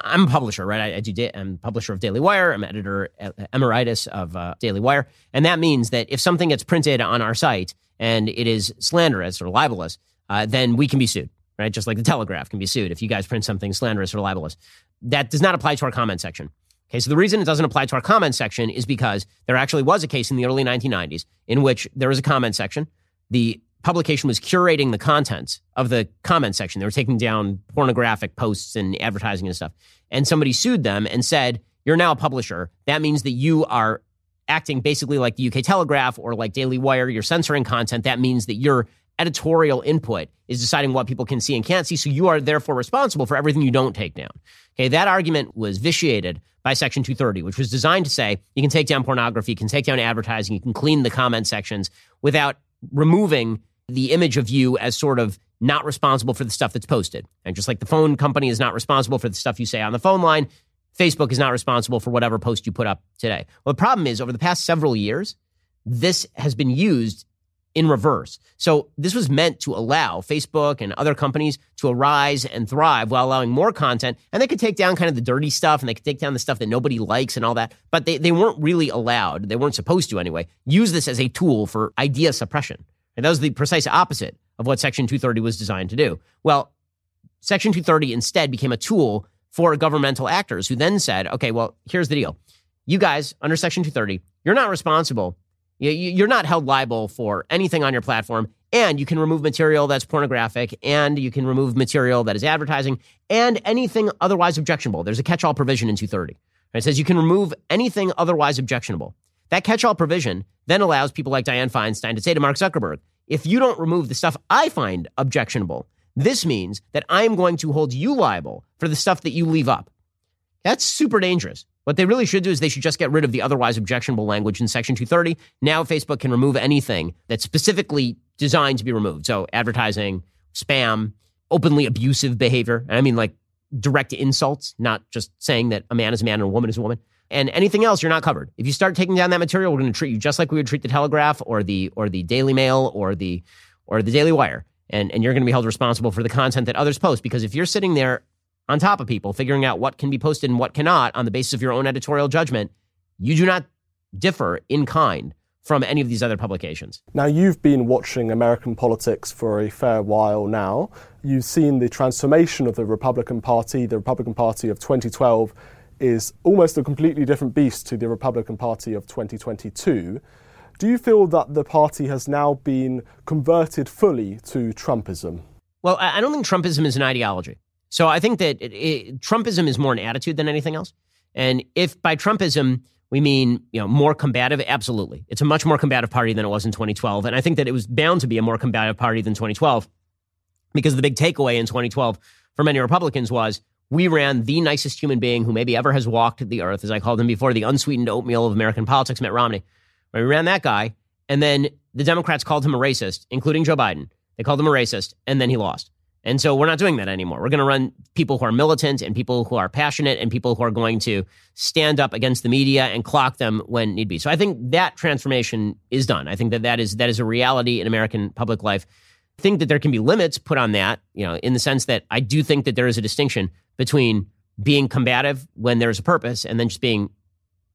I'm a publisher, right? I, I do. Da- I'm publisher of Daily Wire. I'm editor emeritus of uh, Daily Wire, and that means that if something gets printed on our site and it is slanderous or libelous, uh, then we can be sued, right? Just like the Telegraph can be sued if you guys print something slanderous or libelous. That does not apply to our comment section. Okay, so the reason it doesn't apply to our comment section is because there actually was a case in the early 1990s in which there was a comment section. The publication was curating the contents of the comment section. They were taking down pornographic posts and advertising and stuff. And somebody sued them and said, You're now a publisher. That means that you are acting basically like the UK Telegraph or like Daily Wire. You're censoring content. That means that your editorial input is deciding what people can see and can't see. So you are therefore responsible for everything you don't take down. Okay, that argument was vitiated by Section 230, which was designed to say you can take down pornography, you can take down advertising, you can clean the comment sections without removing the image of you as sort of not responsible for the stuff that's posted. And just like the phone company is not responsible for the stuff you say on the phone line, Facebook is not responsible for whatever post you put up today. Well, the problem is over the past several years, this has been used in reverse. So this was meant to allow Facebook and other companies to arise and thrive while allowing more content. And they could take down kind of the dirty stuff and they could take down the stuff that nobody likes and all that. But they, they weren't really allowed, they weren't supposed to anyway, use this as a tool for idea suppression. And that was the precise opposite of what Section 230 was designed to do. Well, Section 230 instead became a tool for governmental actors who then said, okay, well, here's the deal. You guys, under Section 230, you're not responsible. You're not held liable for anything on your platform. And you can remove material that's pornographic, and you can remove material that is advertising, and anything otherwise objectionable. There's a catch all provision in 230. It says you can remove anything otherwise objectionable. That catch all provision then allows people like Dianne Feinstein to say to Mark Zuckerberg, if you don't remove the stuff I find objectionable, this means that I'm going to hold you liable for the stuff that you leave up. That's super dangerous. What they really should do is they should just get rid of the otherwise objectionable language in Section 230. Now, Facebook can remove anything that's specifically designed to be removed. So, advertising, spam, openly abusive behavior. I mean, like direct insults, not just saying that a man is a man and a woman is a woman and anything else you're not covered. If you start taking down that material, we're going to treat you just like we would treat the Telegraph or the or the Daily Mail or the or the Daily Wire. And and you're going to be held responsible for the content that others post because if you're sitting there on top of people figuring out what can be posted and what cannot on the basis of your own editorial judgment, you do not differ in kind from any of these other publications. Now, you've been watching American politics for a fair while now. You've seen the transformation of the Republican Party, the Republican Party of 2012 is almost a completely different beast to the Republican Party of 2022. Do you feel that the party has now been converted fully to Trumpism? Well, I don't think Trumpism is an ideology. So I think that it, it, Trumpism is more an attitude than anything else. And if by Trumpism we mean you know more combative, absolutely. It's a much more combative party than it was in 2012, and I think that it was bound to be a more combative party than 2012 because the big takeaway in 2012 for many Republicans was we ran the nicest human being who maybe ever has walked the earth, as I called him before, the unsweetened oatmeal of American politics, Mitt Romney. We ran that guy, and then the Democrats called him a racist, including Joe Biden. They called him a racist, and then he lost. And so we're not doing that anymore. We're going to run people who are militant and people who are passionate and people who are going to stand up against the media and clock them when need be. So I think that transformation is done. I think that that is that is a reality in American public life. Think that there can be limits put on that, you know, in the sense that I do think that there is a distinction between being combative when there's a purpose and then just being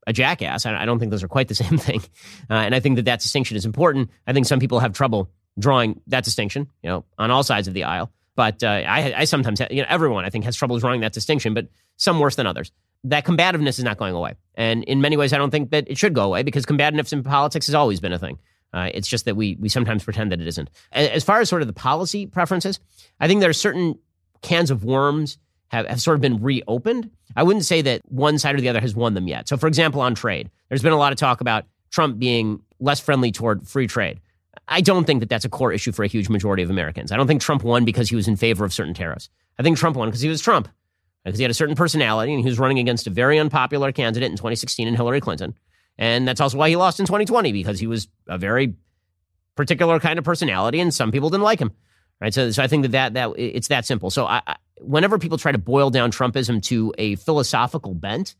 a jackass. I don't think those are quite the same thing. Uh, and I think that that distinction is important. I think some people have trouble drawing that distinction, you know, on all sides of the aisle. But uh, I, I sometimes, you know, everyone I think has trouble drawing that distinction, but some worse than others. That combativeness is not going away. And in many ways, I don't think that it should go away because combativeness in politics has always been a thing. Uh, it's just that we we sometimes pretend that it isn't. As far as sort of the policy preferences, I think there are certain cans of worms have, have sort of been reopened. I wouldn't say that one side or the other has won them yet. So, for example, on trade, there's been a lot of talk about Trump being less friendly toward free trade. I don't think that that's a core issue for a huge majority of Americans. I don't think Trump won because he was in favor of certain tariffs. I think Trump won because he was Trump, because he had a certain personality and he was running against a very unpopular candidate in 2016 in Hillary Clinton. And that's also why he lost in 2020 because he was a very particular kind of personality and some people didn't like him. Right. So, so I think that, that, that it's that simple. So I, I, whenever people try to boil down Trumpism to a philosophical bent,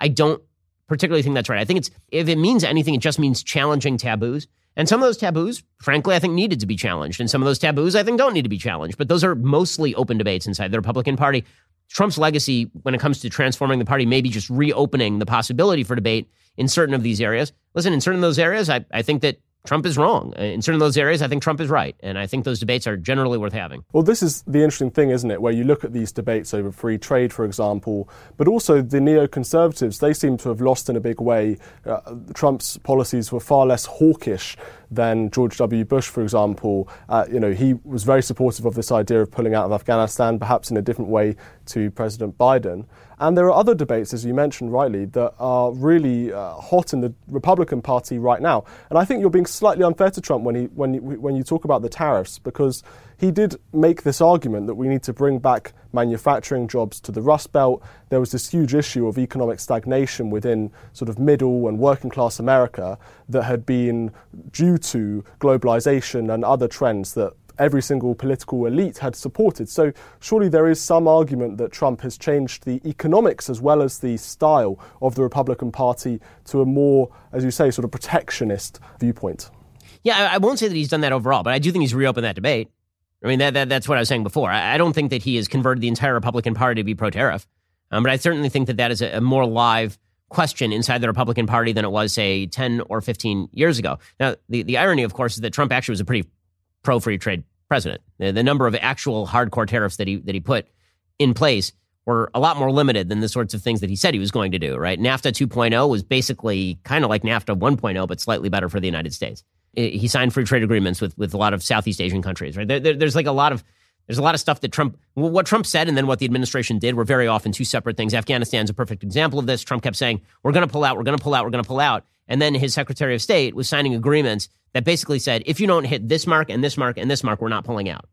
I don't particularly think that's right. I think it's, if it means anything, it just means challenging taboos. And some of those taboos, frankly, I think needed to be challenged. And some of those taboos, I think, don't need to be challenged. But those are mostly open debates inside the Republican Party. Trump's legacy, when it comes to transforming the party, maybe just reopening the possibility for debate in certain of these areas. Listen, in certain of those areas, I, I think that Trump is wrong. In certain of those areas, I think Trump is right. And I think those debates are generally worth having. Well, this is the interesting thing, isn't it? Where you look at these debates over free trade, for example, but also the neoconservatives, they seem to have lost in a big way. Uh, Trump's policies were far less hawkish than George W. Bush, for example. Uh, you know, he was very supportive of this idea of pulling out of Afghanistan, perhaps in a different way to President Biden. And there are other debates, as you mentioned rightly, that are really uh, hot in the Republican Party right now. And I think you're being slightly unfair to Trump when, he, when, when you talk about the tariffs, because he did make this argument that we need to bring back manufacturing jobs to the Rust Belt. There was this huge issue of economic stagnation within sort of middle and working class America that had been due to globalization and other trends that every single political elite had supported. So surely there is some argument that Trump has changed the economics as well as the style of the Republican Party to a more, as you say, sort of protectionist viewpoint. Yeah, I won't say that he's done that overall, but I do think he's reopened that debate. I mean, that, that that's what I was saying before. I, I, don't think that he has converted the entire Republican Party to be pro tariff, um, but I certainly think that that is a, a more live question inside the Republican Party than it was, say, 10 or 15 years ago. Now, the, the irony, of course, is that Trump actually was a pretty pro free trade president. The, the, number of actual hardcore tariffs that he that he put in place were a lot more limited than the sorts of things that he said he was going to do. Right? NAFTA 2.0 was basically kind of like NAFTA 1.0, but slightly better for the United States. He signed free trade agreements with with a lot of Southeast Asian countries. Right? There, there, there's like a lot of there's a lot of stuff that Trump, what Trump said and then what the administration did were very often two separate things. Afghanistan's a perfect example of this. Trump kept saying, we're going to pull out, we're going to pull out, we're going to pull out. And then his Secretary of State was signing agreements that basically said, if you don't hit this mark and this mark and this mark, we're not pulling out.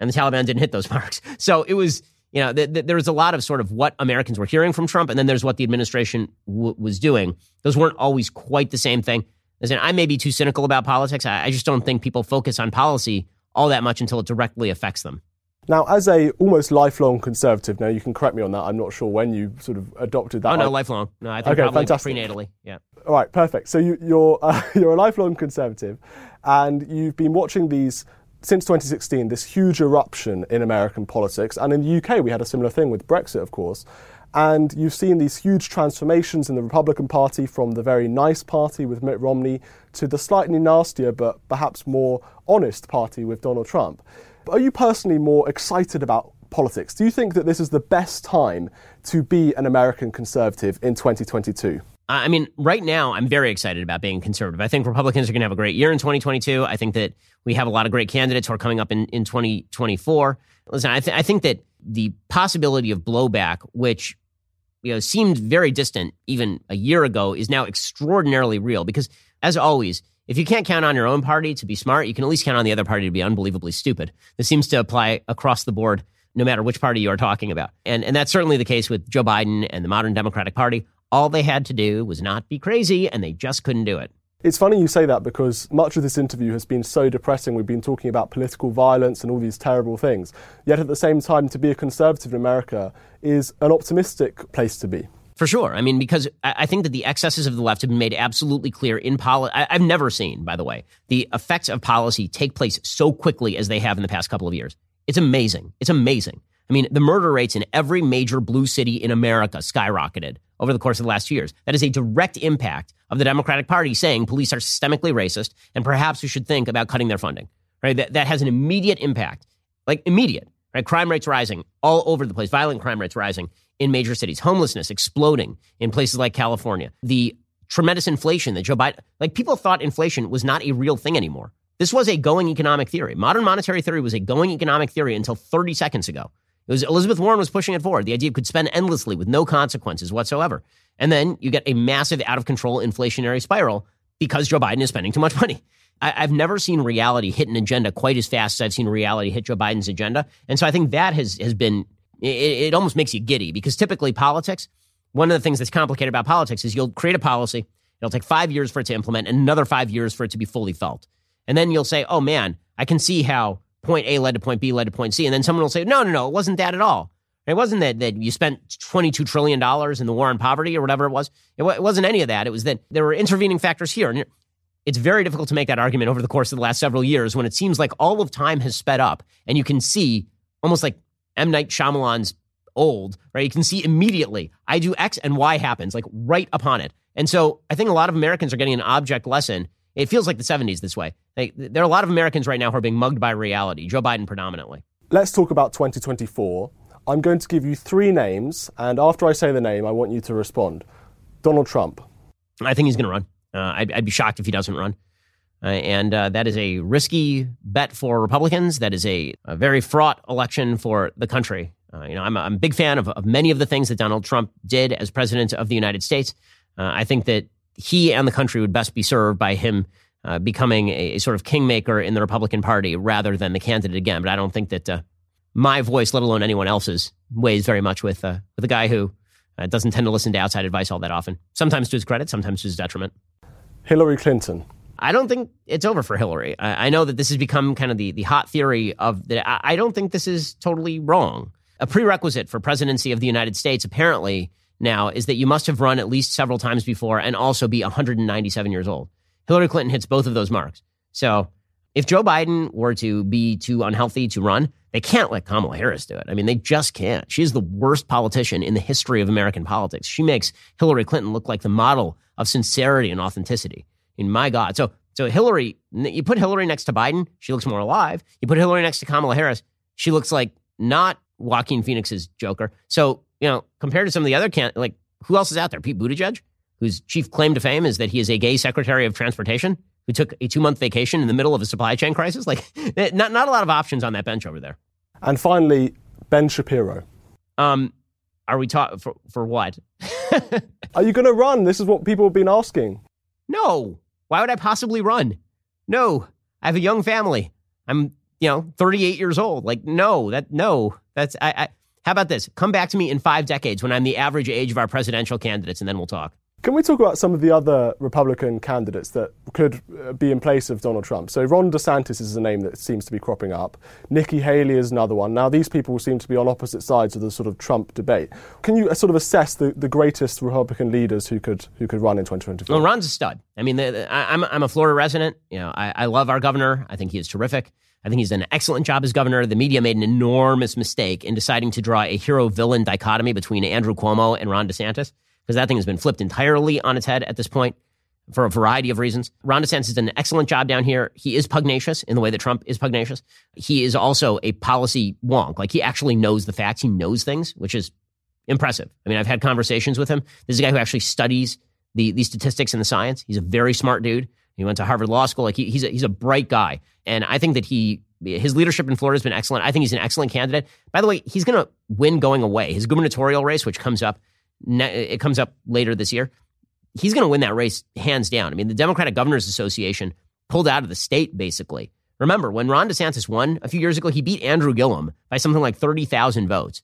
And the Taliban didn't hit those marks. So it was, you know, th- th- there was a lot of sort of what Americans were hearing from Trump, and then there's what the administration w- was doing. Those weren't always quite the same thing. Listen, I may be too cynical about politics. I, I just don't think people focus on policy all that much until it directly affects them. Now, as a almost lifelong conservative, now you can correct me on that. I'm not sure when you sort of adopted that. Oh no, lifelong. No, I think okay, probably fantastic. prenatally. Yeah. All right, perfect. So you, you're uh, you're a lifelong conservative, and you've been watching these since 2016. This huge eruption in American politics, and in the UK, we had a similar thing with Brexit, of course. And you've seen these huge transformations in the Republican Party from the very nice party with Mitt Romney to the slightly nastier but perhaps more honest party with Donald Trump. Are you personally more excited about politics? Do you think that this is the best time to be an American conservative in 2022? I mean, right now, I'm very excited about being conservative. I think Republicans are going to have a great year in 2022. I think that we have a lot of great candidates who are coming up in, in 2024. Listen, I, th- I think that the possibility of blowback, which you know seemed very distant even a year ago is now extraordinarily real because as always if you can't count on your own party to be smart you can at least count on the other party to be unbelievably stupid. This seems to apply across the board no matter which party you are talking about. And and that's certainly the case with Joe Biden and the modern democratic party. All they had to do was not be crazy and they just couldn't do it it's funny you say that because much of this interview has been so depressing. We've been talking about political violence and all these terrible things. Yet at the same time, to be a conservative in America is an optimistic place to be. For sure. I mean, because I think that the excesses of the left have been made absolutely clear in policy. I've never seen, by the way, the effects of policy take place so quickly as they have in the past couple of years. It's amazing. It's amazing. I mean, the murder rates in every major blue city in America skyrocketed over the course of the last two years. That is a direct impact of the Democratic Party saying police are systemically racist and perhaps we should think about cutting their funding. Right? That, that has an immediate impact, like immediate. Right? Crime rates rising all over the place, violent crime rates rising in major cities, homelessness exploding in places like California. The tremendous inflation that Joe Biden, like people thought inflation was not a real thing anymore. This was a going economic theory. Modern monetary theory was a going economic theory until 30 seconds ago. It was Elizabeth Warren was pushing it forward. The idea could spend endlessly with no consequences whatsoever. And then you get a massive out of control inflationary spiral because Joe Biden is spending too much money. I, have never seen reality hit an agenda quite as fast as I've seen reality hit Joe Biden's agenda. And so I think that has, has been, it, it almost makes you giddy because typically politics, one of the things that's complicated about politics is you'll create a policy, it'll take five years for it to implement and another five years for it to be fully felt. And then you'll say, oh man, I can see how point A led to point B led to point C. And then someone will say, no, no, no, it wasn't that at all. It wasn't that, that you spent $22 trillion in the war on poverty or whatever it was. It, w- it wasn't any of that. It was that there were intervening factors here. And it's very difficult to make that argument over the course of the last several years when it seems like all of time has sped up and you can see almost like M. Night Shyamalan's old, right? You can see immediately, I do X and Y happens, like right upon it. And so I think a lot of Americans are getting an object lesson it feels like the 70s this way. Like, there are a lot of Americans right now who are being mugged by reality, Joe Biden predominantly. Let's talk about 2024. I'm going to give you three names, and after I say the name, I want you to respond. Donald Trump. I think he's going to run. Uh, I'd, I'd, be shocked if he doesn't run. Uh, and uh, that is a risky bet for Republicans. That is a, a very fraught election for the country. Uh, you know, I'm a, I'm a big fan of, of, many of the things that Donald Trump did as president of the United States. Uh, I think that he and the country would best be served by him uh, becoming a, a, sort of kingmaker in the Republican Party rather than the candidate again. But I don't think that uh, my voice, let alone anyone else's, weighs very much with uh, with a guy who uh, doesn't tend to listen to outside advice all that often. Sometimes to his credit, sometimes to his detriment. Hillary Clinton. I don't think it's over for Hillary. I, I know that this has become kind of the, the hot theory of that. I, I don't think this is totally wrong. A prerequisite for presidency of the United States, apparently, now is that you must have run at least several times before and also be 197 years old. Hillary Clinton hits both of those marks. So if Joe Biden were to be too unhealthy to run, they can't let Kamala Harris do it. I mean, they just can't. She's the worst politician in the history of American politics. She makes Hillary Clinton look like the model of sincerity and authenticity. In my God. So, so Hillary, you put Hillary next to Biden, she looks more alive. You put Hillary next to Kamala Harris, she looks like not Joaquin Phoenix's Joker. So you know, compared to some of the other can like who else is out there? Pete Buttigieg, whose chief claim to fame is that he is a gay Secretary of Transportation who took a two month vacation in the middle of a supply chain crisis. Like, eh, not not a lot of options on that bench over there. And finally, Ben Shapiro. Um, are we talking for for what? are you going to run? This is what people have been asking. No. Why would I possibly run? No. I have a young family. I'm, you know, 38 years old. Like, no, that no. That's I, I how about this? Come back to me in five decades when I'm the average age of our presidential candidates, and then we'll talk. Can we talk about some of the other Republican candidates that could uh, be in place of Donald Trump? So Ron DeSantis is a name that seems to be cropping up. Nikki Haley is another one. Now these people seem to be on opposite sides of the sort of Trump debate. Can you uh, sort of assess the, the greatest Republican leaders who could who could run in 2024? Well, Ron's a stud. I mean, the, the, I, am I'm, I'm a Florida resident. You know, I, I love our governor. I think he is terrific. I think he's done an excellent job as governor. The media made an enormous mistake in deciding to draw a hero villain dichotomy between Andrew Cuomo and Ron DeSantis, because that thing has been flipped entirely on its head at this point for a variety of reasons. Ron DeSantis has done an excellent job down here. He is pugnacious in the way that Trump is pugnacious. He is also a policy wonk. Like he actually knows the facts, he knows things, which is impressive. I mean, I've had conversations with him. This is a guy who actually studies the, the statistics and the science. He's a very smart dude. He went to Harvard Law School. Like he, he's a, he's a bright guy, and I think that he his leadership in Florida has been excellent. I think he's an excellent candidate. By the way, he's going to win going away. His gubernatorial race, which comes up it comes up later this year. He's going to win that race hands down. I mean, the Democratic Governors Association pulled out of the state basically. Remember, when Ron DeSantis won a few years ago, he beat Andrew Gillum by something like 30,000 votes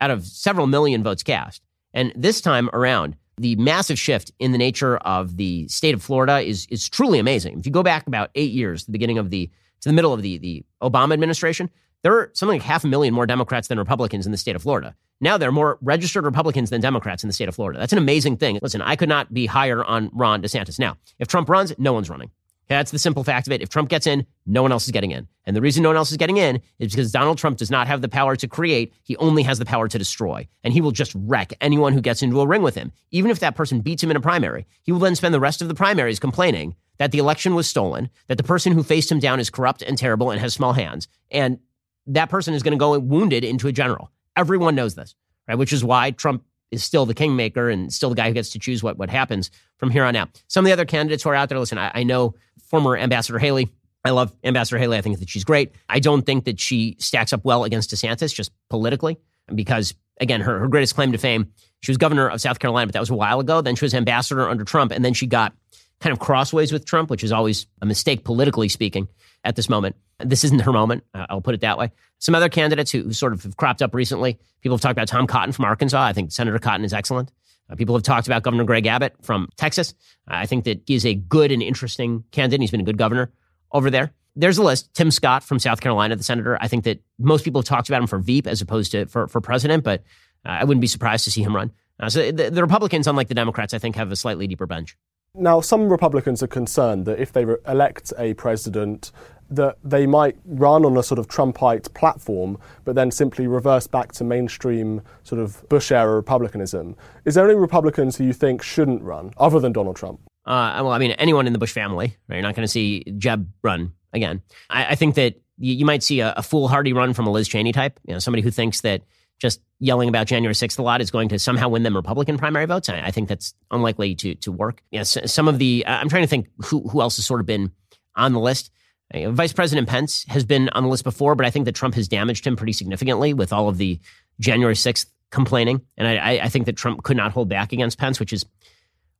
out of several million votes cast. And this time around, the massive shift in the nature of the state of Florida is, is truly amazing. If you go back about eight years, the beginning of the, to the middle of the, the Obama administration, there are something like half a million more Democrats than Republicans in the state of Florida. Now there are more registered Republicans than Democrats in the state of Florida. That's an amazing thing. Listen, I could not be higher on Ron DeSantis. Now, if Trump runs, no one's running. That's the simple fact of it. If Trump gets in, no one else is getting in. And the reason no one else is getting in is because Donald Trump does not have the power to create. He only has the power to destroy. And he will just wreck anyone who gets into a ring with him. Even if that person beats him in a primary, he will then spend the rest of the primaries complaining that the election was stolen, that the person who faced him down is corrupt and terrible and has small hands. And that person is going to go wounded into a general. Everyone knows this, right? Which is why Trump is still the kingmaker and still the guy who gets to choose what, what happens from here on out. Some of the other candidates who are out there, listen, I, I know former Ambassador Haley. I love Ambassador Haley. I think that she's great. I don't think that she stacks up well against DeSantis just politically because, again, her, her greatest claim to fame, she was governor of South Carolina, but that was a while ago. Then she was ambassador under Trump, and then she got kind of crossways with Trump, which is always a mistake politically speaking at this moment. This isn't her moment. I'll put it that way. Some other candidates who, who, sort of have cropped up recently. People have talked about Tom Cotton from Arkansas. I think Senator Cotton is excellent. Uh, people have talked about Governor Greg Abbott from Texas. I think that he's a good and interesting candidate. He's been a good governor over there. There's a list. Tim Scott from South Carolina, the senator. I think that most people have talked about him for Veep as opposed to for, for president, but uh, I wouldn't be surprised to see him run. Uh, so the, the Republicans, unlike the Democrats, I think have a slightly deeper bench. Now, some Republicans are concerned that if they re- elect a president, that they might run on a sort of Trumpite platform, but then simply reverse back to mainstream sort of Bush era Republicanism. Is there any Republicans who you think shouldn't run, other than Donald Trump? Uh, well, I mean, anyone in the Bush family. Right? You're not going to see Jeb run again. I, I think that you, might see a, a foolhardy run from a Liz Cheney type. You know, somebody who thinks that just yelling about January 6th a lot is going to somehow win them Republican primary votes. I, I think that's unlikely to to work. Yes, some of the I'm trying to think who who else has sort of been on the list. Uh, Vice President Pence has been on the list before, but I think that Trump has damaged him pretty significantly with all of the January 6th complaining. And I, I think that Trump could not hold back against Pence, which is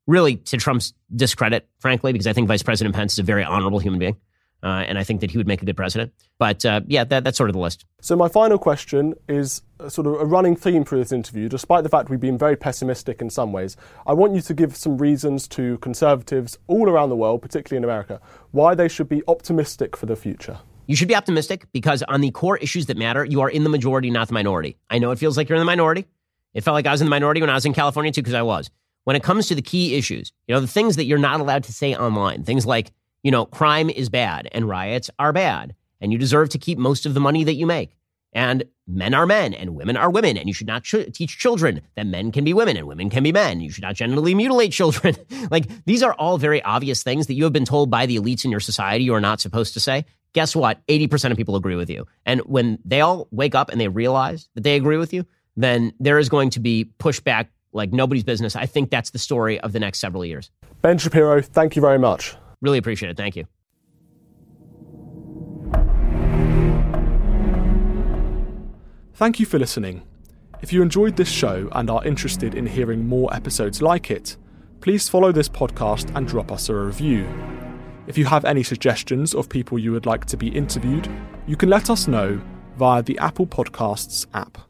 really to Trump's discredit, frankly, because I think Vice President Pence is a very honorable human being. Uh, and I think that he would make a good president. But uh, yeah, that, that's sort of the list. So, my final question is sort of a running theme through this interview. Despite the fact we've been very pessimistic in some ways, I want you to give some reasons to conservatives all around the world, particularly in America, why they should be optimistic for the future. You should be optimistic because on the core issues that matter, you are in the majority, not the minority. I know it feels like you're in the minority. It felt like I was in the minority when I was in California too, because I was. When it comes to the key issues, you know, the things that you're not allowed to say online, things like you know, crime is bad and riots are bad, and you deserve to keep most of the money that you make. And men are men and women are women, and you should not ch- teach children that men can be women and women can be men. You should not genitally mutilate children. like, these are all very obvious things that you have been told by the elites in your society you are not supposed to say. Guess what? 80% of people agree with you. And when they all wake up and they realize that they agree with you, then there is going to be pushback like nobody's business. I think that's the story of the next several years. Ben Shapiro, thank you very much. Really appreciate it. Thank you. Thank you for listening. If you enjoyed this show and are interested in hearing more episodes like it, please follow this podcast and drop us a review. If you have any suggestions of people you would like to be interviewed, you can let us know via the Apple Podcasts app.